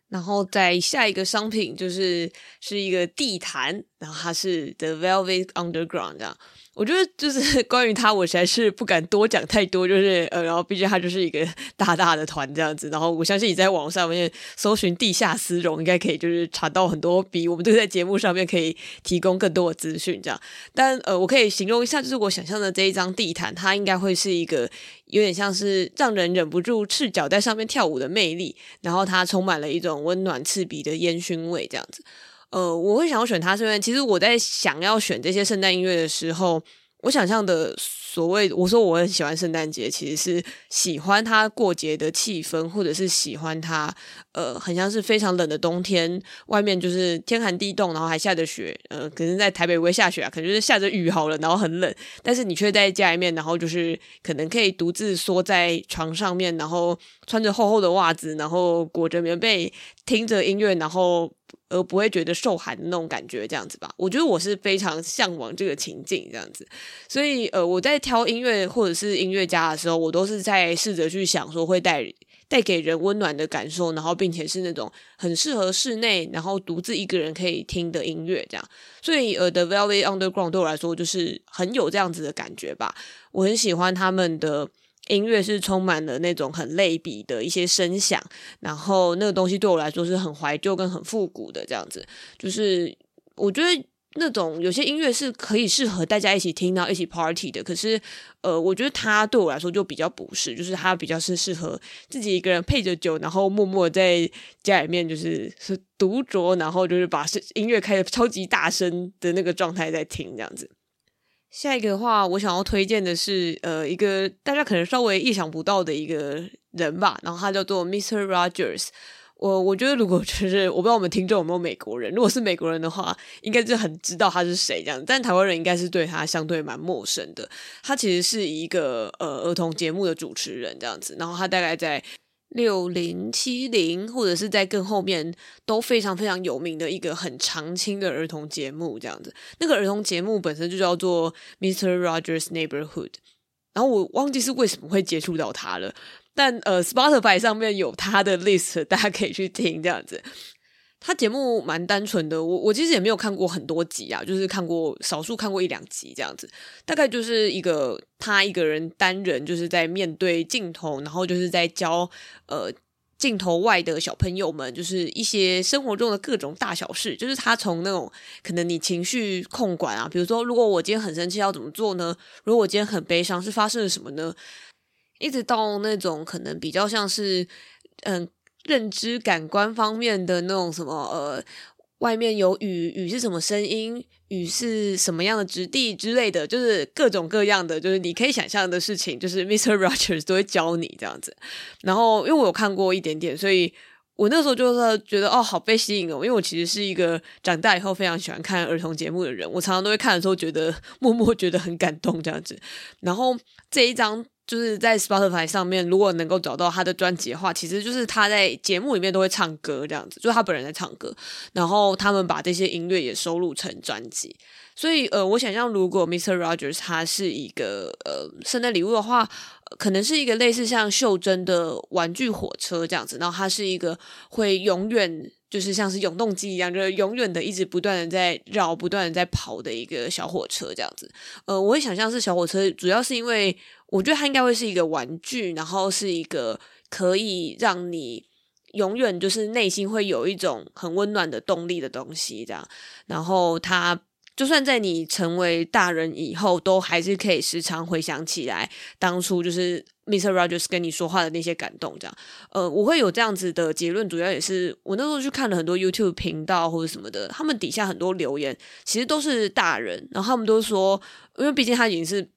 然后在下一个商品就是是一个地毯，然后它是 The Velvet Underground 这样。我觉得就是 关于他，我实在是不敢多讲太多。就是呃，然后毕竟他就是一个大大的团这样子。然后我相信你在网上面搜寻“地下丝绒”，应该可以就是查到很多比我们这个在节目上面可以提供更多的资讯这样。但呃，我可以形容一下，就是我想象的这一张地毯，它应该会是一个有点像是让人忍不住赤脚在上面跳舞的魅力。然后它充满了一种温暖刺鼻的烟熏味这样子。呃，我会想要选它，是因为其实我在想要选这些圣诞音乐的时候，我想象的所谓我说我很喜欢圣诞节，其实是喜欢它过节的气氛，或者是喜欢它，呃，很像是非常冷的冬天，外面就是天寒地冻，然后还下着雪，呃，可能在台北不会下雪啊，可能就是下着雨好了，然后很冷，但是你却在家里面，然后就是可能可以独自缩在床上面，然后穿着厚厚的袜子，然后裹着棉被，听着音乐，然后。而不会觉得受寒的那种感觉，这样子吧。我觉得我是非常向往这个情境，这样子。所以，呃，我在挑音乐或者是音乐家的时候，我都是在试着去想说，会带带给人温暖的感受，然后并且是那种很适合室内，然后独自一个人可以听的音乐，这样。所以，呃，The Velvet Underground 对我来说就是很有这样子的感觉吧。我很喜欢他们的。音乐是充满了那种很类比的一些声响，然后那个东西对我来说是很怀旧跟很复古的这样子。就是我觉得那种有些音乐是可以适合大家一起听到一起 party 的，可是呃，我觉得它对我来说就比较不是，就是它比较是适合自己一个人配着酒，然后默默在家里面就是是独酌，然后就是把音乐开得超级大声的那个状态在听这样子。下一个的话，我想要推荐的是，呃，一个大家可能稍微意想不到的一个人吧。然后他叫做 Mr. Rogers。我我觉得，如果就是我不知道我们听众有没有美国人，如果是美国人的话，应该就很知道他是谁这样。但台湾人应该是对他相对蛮陌生的。他其实是一个呃儿童节目的主持人这样子，然后他大概在六零七零或者是在更后面都非常非常有名的一个很长青的儿童节目这样子。那个儿童节目本身就叫做 Mr. Rogers' Neighborhood，然后我忘记是为什么会接触到他了。但呃，Spotify 上面有他的 list，大家可以去听这样子。他节目蛮单纯的，我我其实也没有看过很多集啊，就是看过少数看过一两集这样子。大概就是一个他一个人单人，就是在面对镜头，然后就是在教呃镜头外的小朋友们，就是一些生活中的各种大小事。就是他从那种可能你情绪控管啊，比如说如果我今天很生气要怎么做呢？如果我今天很悲伤是发生了什么呢？一直到那种可能比较像是，嗯，认知感官方面的那种什么，呃，外面有雨，雨是什么声音，雨是什么样的质地之类的，就是各种各样的，就是你可以想象的事情，就是 Mr. Rogers 都会教你这样子。然后，因为我有看过一点点，所以我那时候就是觉得哦，好被吸引哦，因为我其实是一个长大以后非常喜欢看儿童节目的人，我常常都会看的时候觉得 默默觉得很感动这样子。然后这一张。就是在 Spotify 上面，如果能够找到他的专辑的话，其实就是他在节目里面都会唱歌这样子，就是他本人在唱歌，然后他们把这些音乐也收录成专辑。所以呃，我想象如果 Mr. Rogers 他是一个呃圣诞礼物的话，可能是一个类似像袖珍的玩具火车这样子，然后它是一个会永远。就是像是永动机一样，就是永远的一直不断的在绕、不断的在跑的一个小火车这样子。呃，我会想象是小火车，主要是因为我觉得它应该会是一个玩具，然后是一个可以让你永远就是内心会有一种很温暖的动力的东西这样。然后它。就算在你成为大人以后，都还是可以时常回想起来当初就是 Mr. Rogers 跟你说话的那些感动，这样。呃，我会有这样子的结论，主要也是我那时候去看了很多 YouTube 频道或者什么的，他们底下很多留言其实都是大人，然后他们都说，因为毕竟他已经是。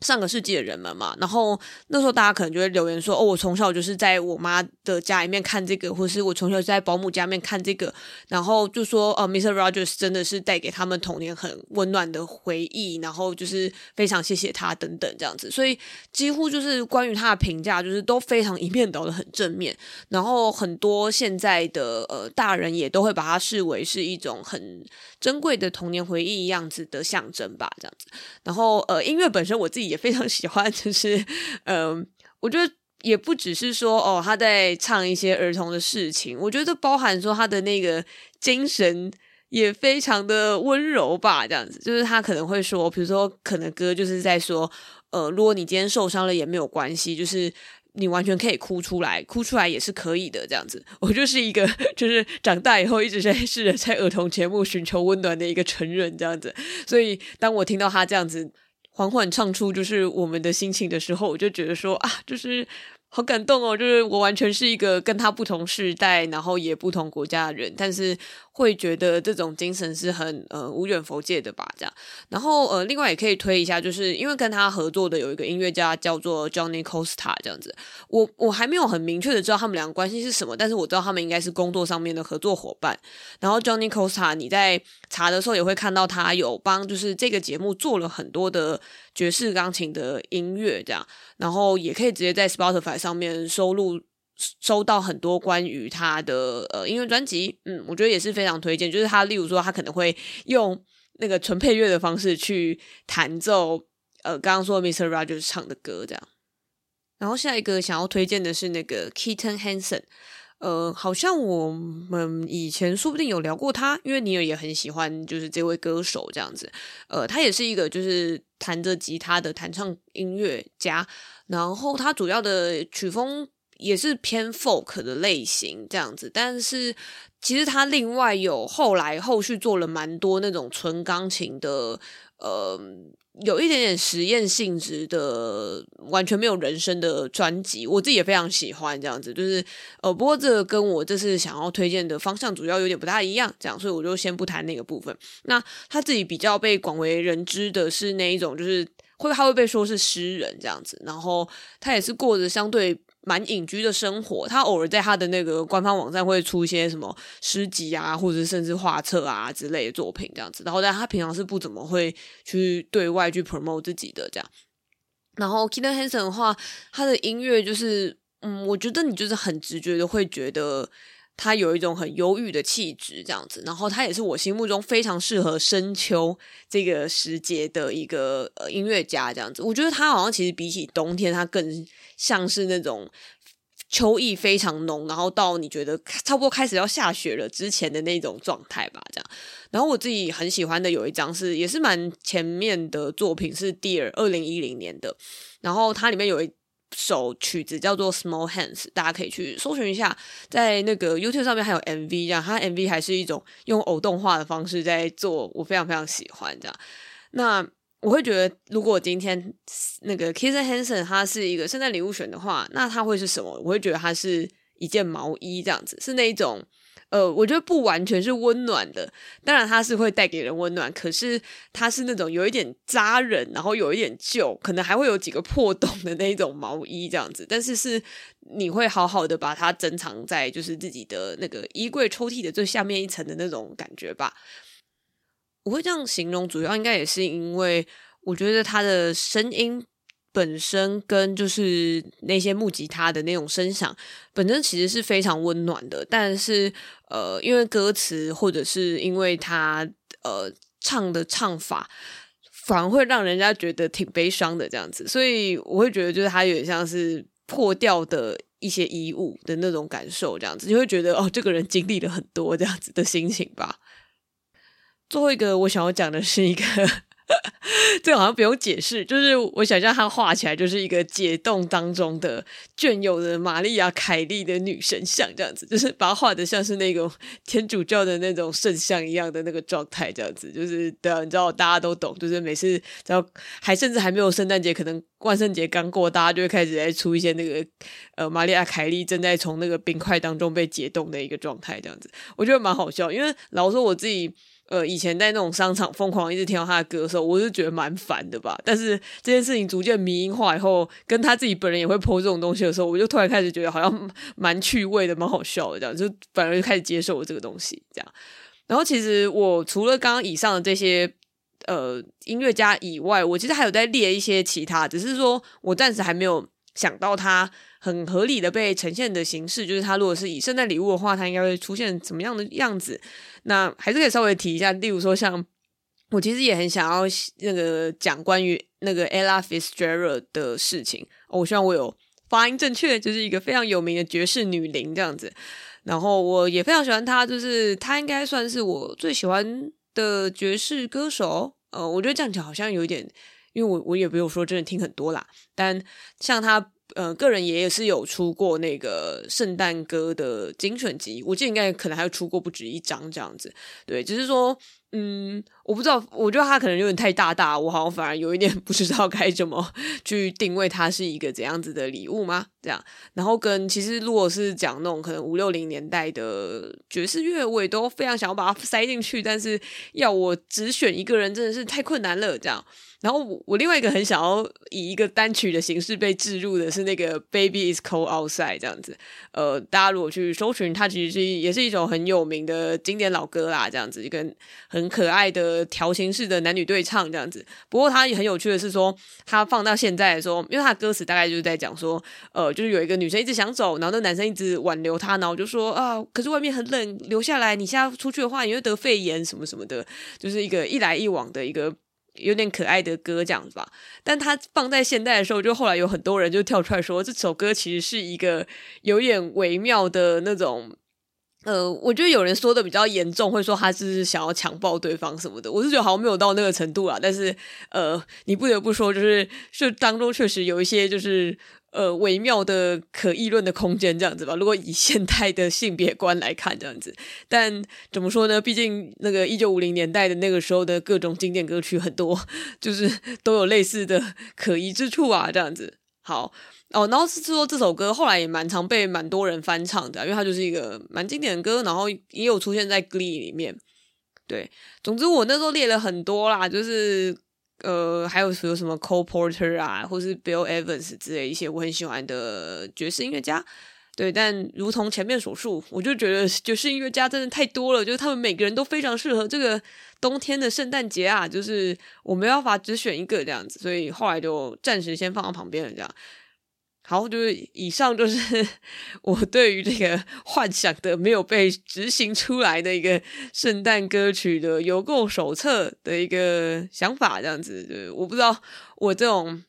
上个世纪的人们嘛，然后那时候大家可能就会留言说：“哦，我从小就是在我妈的家里面看这个，或是我从小在保姆家里面看这个。”然后就说：“哦，Mr. Rogers 真的是带给他们童年很温暖的回忆，然后就是非常谢谢他等等这样子。”所以几乎就是关于他的评价，就是都非常一面倒的很正面。然后很多现在的呃大人也都会把它视为是一种很珍贵的童年回忆样子的象征吧，这样子。然后呃音乐本身我自己。也非常 喜欢，就是，嗯、我觉得也不只是说哦，他在唱一些儿童的事情，我觉得包含说他的那个精神也非常的温柔吧，这样子，就是他可能会说，比如说可能歌就是在说，呃，如果你今天受伤了也没有关系，就是你完全可以哭出来，哭出来也是可以的，这样子。我就是一个 就是长大以后一直在试着在儿童节目寻求温暖的一个成人，这样子。所以当我听到他这样子。缓缓唱出就是我们的心情的时候，我就觉得说啊，就是。好感动哦！就是我完全是一个跟他不同世代，然后也不同国家的人，但是会觉得这种精神是很呃无远弗届的吧？这样，然后呃，另外也可以推一下，就是因为跟他合作的有一个音乐家叫做 Johnny Costa，这样子。我我还没有很明确的知道他们两个关系是什么，但是我知道他们应该是工作上面的合作伙伴。然后 Johnny Costa，你在查的时候也会看到他有帮就是这个节目做了很多的爵士钢琴的音乐，这样，然后也可以直接在 Spotify。上面收录收到很多关于他的呃音乐专辑，嗯，我觉得也是非常推荐。就是他，例如说，他可能会用那个纯配乐的方式去弹奏，呃，刚刚说 Mr. Rogers 唱的歌这样。然后下一个想要推荐的是那个 Keaton Hansen，呃，好像我们以前说不定有聊过他，因为尼尔也很喜欢就是这位歌手这样子。呃，他也是一个就是弹着吉他的弹唱音乐家。然后他主要的曲风也是偏 folk 的类型这样子，但是其实他另外有后来后续做了蛮多那种纯钢琴的，呃，有一点点实验性质的，完全没有人声的专辑，我自己也非常喜欢这样子。就是呃，不过这个跟我这次想要推荐的方向主要有点不大一样，这样，所以我就先不谈那个部分。那他自己比较被广为人知的是那一种，就是。会他会被说是诗人这样子，然后他也是过着相对蛮隐居的生活。他偶尔在他的那个官方网站会出一些什么诗集啊，或者甚至画册啊之类的作品这样子。然后，但他平常是不怎么会去对外去 promote 自己的这样。然后，Kitten Hansen 的话，他的音乐就是，嗯，我觉得你就是很直觉的会觉得。他有一种很忧郁的气质，这样子，然后他也是我心目中非常适合深秋这个时节的一个呃音乐家，这样子。我觉得他好像其实比起冬天，他更像是那种秋意非常浓，然后到你觉得差不多开始要下雪了之前的那种状态吧，这样。然后我自己很喜欢的有一张是也是蛮前面的作品，是 Dear 二零一零年的，然后它里面有一。首曲子叫做《Small Hands》，大家可以去搜寻一下，在那个 YouTube 上面还有 MV，这样，它 MV 还是一种用偶动画的方式在做，我非常非常喜欢这样。那我会觉得，如果今天那个 k i s s e n Hansen 它是一个圣诞礼物选的话，那它会是什么？我会觉得它是一件毛衣这样子，是那一种。呃，我觉得不完全是温暖的，当然它是会带给人温暖，可是它是那种有一点扎人，然后有一点旧，可能还会有几个破洞的那种毛衣这样子，但是是你会好好的把它珍藏在就是自己的那个衣柜抽屉的最下面一层的那种感觉吧。我会这样形容，主要应该也是因为我觉得他的声音。本身跟就是那些木吉他的那种声响，本身其实是非常温暖的。但是呃，因为歌词或者是因为他呃唱的唱法，反而会让人家觉得挺悲伤的这样子。所以我会觉得，就是他有点像是破掉的一些衣物的那种感受，这样子，就会觉得哦，这个人经历了很多这样子的心情吧。最后一个我想要讲的是一个。这个好像不用解释，就是我想象他画起来就是一个解冻当中的隽永的玛丽亚凯莉的女神像，这样子，就是把它画的像是那种 天主教的那种圣像一样的那个状态，这样子，就是 对，你知道大家都懂，就是每次只要还甚至还没有圣诞节，可能万圣节刚过，大家就会开始在出一些那个呃玛丽亚凯莉正在从那个冰块当中被解冻的一个状态，这样子，我觉得蛮好笑，因为老实说我自己。呃，以前在那种商场疯狂一直听到他的歌的时候，我就觉得蛮烦的吧。但是这件事情逐渐迷音化以后，跟他自己本人也会 po 这种东西的时候，我就突然开始觉得好像蛮趣味的，蛮好笑的，这样就反而就开始接受了这个东西。这样，然后其实我除了刚刚以上的这些呃音乐家以外，我其实还有在列一些其他，只是说我暂时还没有想到他。很合理的被呈现的形式，就是他如果是以圣诞礼物的话，他应该会出现怎么样的样子？那还是可以稍微提一下，例如说像我其实也很想要那个讲关于那个 Ella Fitzgerald 的事情。我希望我有发音正确，就是一个非常有名的爵士女伶这样子。然后我也非常喜欢她，就是她应该算是我最喜欢的爵士歌手。呃，我觉得这样讲好像有一点，因为我我也没有说真的听很多啦，但像她。呃，个人也是有出过那个圣诞歌的精选集，我记得应该可能还有出过不止一张这样子。对，只是说，嗯，我不知道，我觉得他可能有点太大大，我好像反而有一点 不知道该怎么去定位它是一个怎样子的礼物吗？这样，然后跟其实如果是讲那种可能五六零年代的爵士乐，我也都非常想要把它塞进去，但是要我只选一个人，真的是太困难了，这样。然后我另外一个很想要以一个单曲的形式被置入的是那个 Baby Is Cold Outside 这样子，呃，大家如果去搜寻，它其实是也是一种很有名的经典老歌啦，这样子一个很可爱的调情式的男女对唱这样子。不过它也很有趣的是说，它放到现在的时候，因为它歌词大概就是在讲说，呃，就是有一个女生一直想走，然后那男生一直挽留她，然后就说啊，可是外面很冷，留下来，你现在出去的话，你会得肺炎什么什么的，就是一个一来一往的一个。有点可爱的歌这样子吧，但它放在现代的时候，就后来有很多人就跳出来说，这首歌其实是一个有点微妙的那种，呃，我觉得有人说的比较严重，会说他是想要强暴对方什么的，我是觉得好像没有到那个程度啦，但是呃，你不得不说，就是就当中确实有一些就是。呃，微妙的可议论的空间这样子吧。如果以现代的性别观来看这样子，但怎么说呢？毕竟那个一九五零年代的那个时候的各种经典歌曲很多，就是都有类似的可疑之处啊。这样子，好哦。然后是说这首歌后来也蛮常被蛮多人翻唱的，因为它就是一个蛮经典的歌，然后也有出现在 Glee 里面。对，总之我那时候列了很多啦，就是。呃，还有有什么 Cole Porter 啊，或是 Bill Evans 之类一些我很喜欢的爵士音乐家。对，但如同前面所述，我就觉得爵士音乐家真的太多了，就是他们每个人都非常适合这个冬天的圣诞节啊，就是我没办法只选一个这样子，所以后来就暂时先放到旁边了这样。好，就是以上就是 我对于这个幻想的没有被执行出来的一个圣诞歌曲的邮购手册的一个想法，这样子，就是我不知道我这种。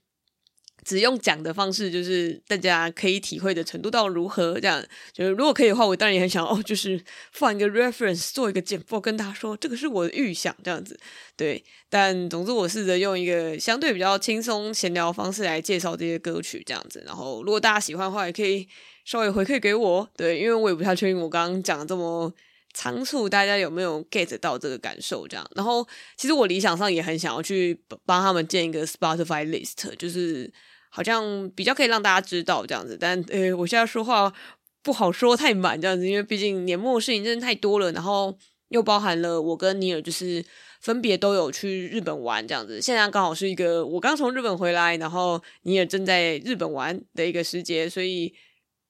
只用讲的方式，就是大家可以体会的程度到如何？这样就是如果可以的话，我当然也很想哦，就是放一个 reference，做一个简报，跟大家说这个是我的预想，这样子。对，但总之我试着用一个相对比较轻松闲聊的方式来介绍这些歌曲，这样子。然后如果大家喜欢的话，也可以稍微回馈给我。对，因为我也不太确定我刚刚讲的这么仓促，大家有没有 get 到这个感受？这样。然后其实我理想上也很想要去帮他们建一个 Spotify list，就是。好像比较可以让大家知道这样子，但呃，我现在说话不好说太满这样子，因为毕竟年末事情真的太多了，然后又包含了我跟尼尔就是分别都有去日本玩这样子，现在刚好是一个我刚从日本回来，然后尼尔正在日本玩的一个时节，所以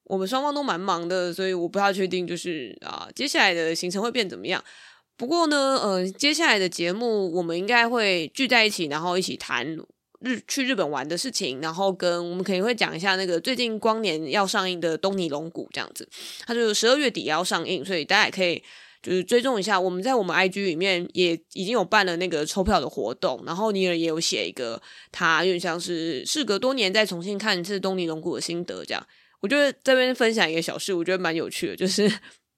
我们双方都蛮忙的，所以我不太确定就是啊接下来的行程会变怎么样。不过呢，呃，接下来的节目我们应该会聚在一起，然后一起谈。日去日本玩的事情，然后跟我们可能会讲一下那个最近光年要上映的东尼龙骨这样子，它就十二月底要上映，所以大家也可以就是追踪一下。我们在我们 IG 里面也已经有办了那个抽票的活动，然后尼尔也有写一个他有点像是事隔多年再重新看一次东尼龙骨的心得这样。我觉得这边分享一个小事，我觉得蛮有趣的，就是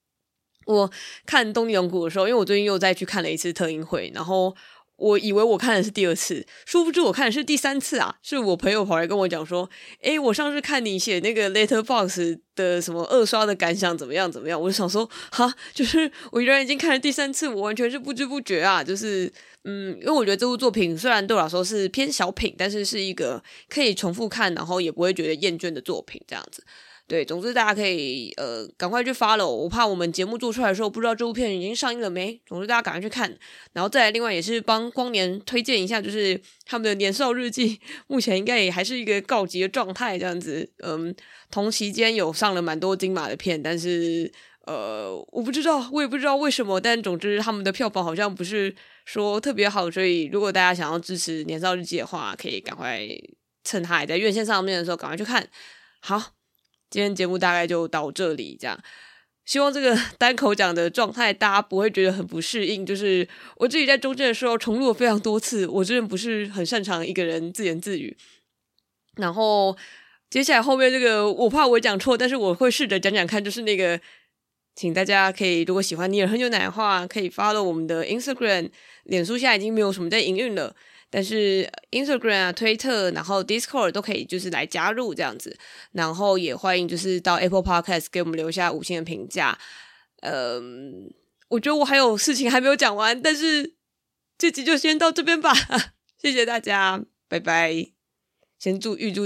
我看东尼龙骨的时候，因为我最近又再去看了一次特映会，然后。我以为我看的是第二次，殊不知我看的是第三次啊！是我朋友跑来跟我讲说：“诶，我上次看你写那个 Letter Box 的什么二刷的感想怎么样？怎么样？”我就想说：“哈，就是我原然已经看了第三次，我完全是不知不觉啊！就是嗯，因为我觉得这部作品虽然对我来说是偏小品，但是是一个可以重复看，然后也不会觉得厌倦的作品，这样子。”对，总之大家可以呃赶快去 follow，我怕我们节目做出来的时候不知道这部片已经上映了没。总之大家赶快去看，然后再来另外也是帮光年推荐一下，就是他们的年少日记，目前应该也还是一个告急的状态这样子。嗯，同期间有上了蛮多金马的片，但是呃我不知道，我也不知道为什么，但总之他们的票房好像不是说特别好，所以如果大家想要支持年少日记的话，可以赶快趁它还在院线上面的时候赶快去看。好。今天节目大概就到这里，这样。希望这个 单口讲的状态大家不会觉得很不适应。就是我自己在中间的时候重录了非常多次，我真的不是很擅长一个人自言自语。然后接下来后面这个，我怕我讲错，但是我会试着讲讲看。就是那个，请大家可以如果喜欢尼尔喝牛奶的话，可以 follow 我们的 Instagram、脸书，现在已经没有什么在营运了。但是 Instagram 啊、推特，然后 Discord 都可以，就是来加入这样子，然后也欢迎就是到 Apple Podcast 给我们留下五星的评价。嗯，我觉得我还有事情还没有讲完，但是这集就先到这边吧。谢谢大家，拜拜。先祝预祝。